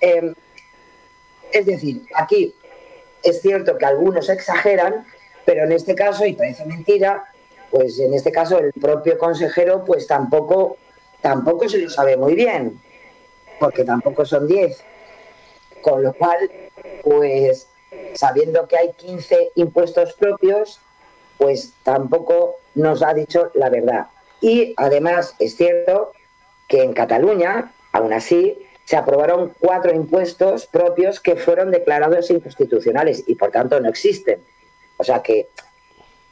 D: Em, es decir, aquí es cierto que algunos exageran, pero en este caso, y parece mentira, pues en este caso el propio consejero pues tampoco, tampoco se lo sabe muy bien, porque tampoco son 10. Con lo cual, pues sabiendo que hay 15 impuestos propios, pues tampoco nos ha dicho la verdad. Y además es cierto que en Cataluña, aún así, se aprobaron cuatro impuestos propios que fueron declarados inconstitucionales y por tanto no existen. O sea que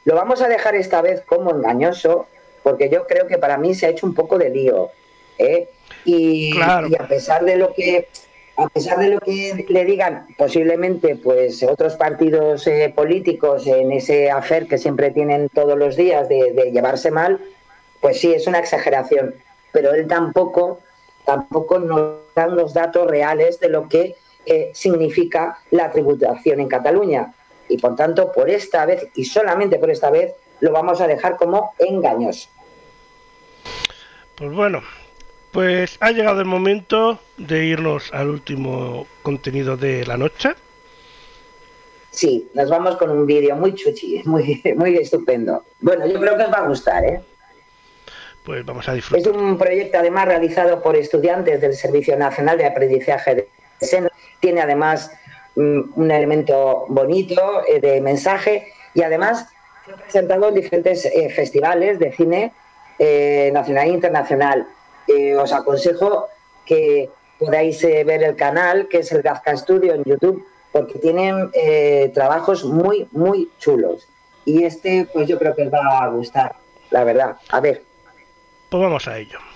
D: lo vamos a dejar esta vez como engañoso, porque yo creo que para mí se ha hecho un poco de lío. ¿eh? Y, claro. y, a pesar de lo que a pesar de lo que le digan posiblemente pues otros partidos eh, políticos en ese afer que siempre tienen todos los días de, de, llevarse mal, pues sí es una exageración, pero él tampoco tampoco nos dan los datos reales de lo que eh, significa la tributación en Cataluña y por tanto por esta vez y solamente por esta vez lo vamos a dejar como engañoso.
C: Pues bueno, pues ha llegado el momento de irnos al último contenido de la noche.
D: Sí, nos vamos con un vídeo muy chuchi, muy, muy estupendo. Bueno, yo creo que os va a gustar, ¿eh?
C: Pues.
D: Es un proyecto además realizado por estudiantes del Servicio Nacional de Aprendizaje de SENA. Tiene además un elemento bonito eh, de mensaje y además fue presentado en diferentes eh, festivales de cine eh, nacional e internacional. Os aconsejo que podáis ver el canal, que es el Gazca Studio en YouTube, porque tienen trabajos muy, muy chulos. Y este, pues yo creo que os va a gustar, la verdad. A ver.
C: Pues vamos a ello.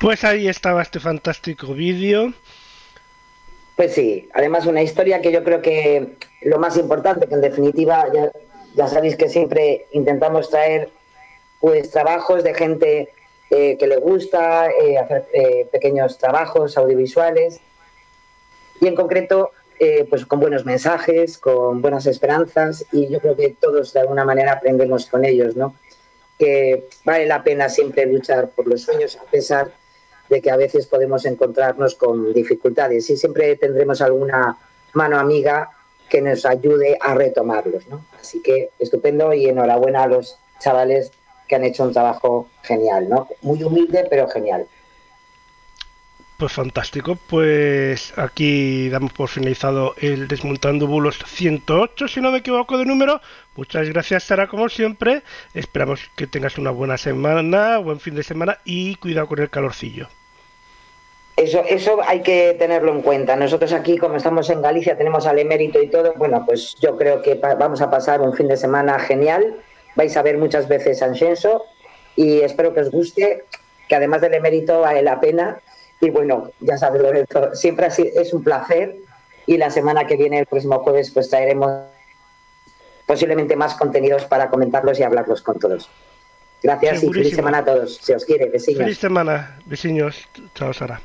C: Pues ahí estaba este fantástico vídeo.
D: Pues sí, además una historia que yo creo que lo más importante, que en definitiva ya, ya sabéis que siempre intentamos traer pues trabajos de gente eh, que le gusta eh, hacer eh, pequeños trabajos audiovisuales y en concreto pues con buenos mensajes, con buenas esperanzas y yo creo que todos de alguna manera aprendemos con ellos, ¿no? Que vale la pena siempre luchar por los sueños a pesar de que a veces podemos encontrarnos con dificultades y siempre tendremos alguna mano amiga que nos ayude a retomarlos, ¿no? Así que estupendo y enhorabuena a los chavales que han hecho un trabajo genial, ¿no? Muy humilde, pero genial.
C: Pues fantástico, pues aquí damos por finalizado el Desmontando Bulos 108, si no me equivoco de número. Muchas gracias Sara, como siempre. Esperamos que tengas una buena semana, buen fin de semana y cuidado con el calorcillo.
D: Eso, eso hay que tenerlo en cuenta. Nosotros aquí, como estamos en Galicia, tenemos al emérito y todo. Bueno, pues yo creo que vamos a pasar un fin de semana genial vais a ver muchas veces Anshenso y espero que os guste, que además del emérito vale la pena. Y bueno, ya sabes, Lorenzo, siempre es un placer y la semana que viene, el próximo jueves, pues traeremos posiblemente más contenidos para comentarlos y hablarlos con todos. Gracias y feliz semana a todos. Si os quiere, besiños.
C: Feliz semana, besiños. Chao, Sara.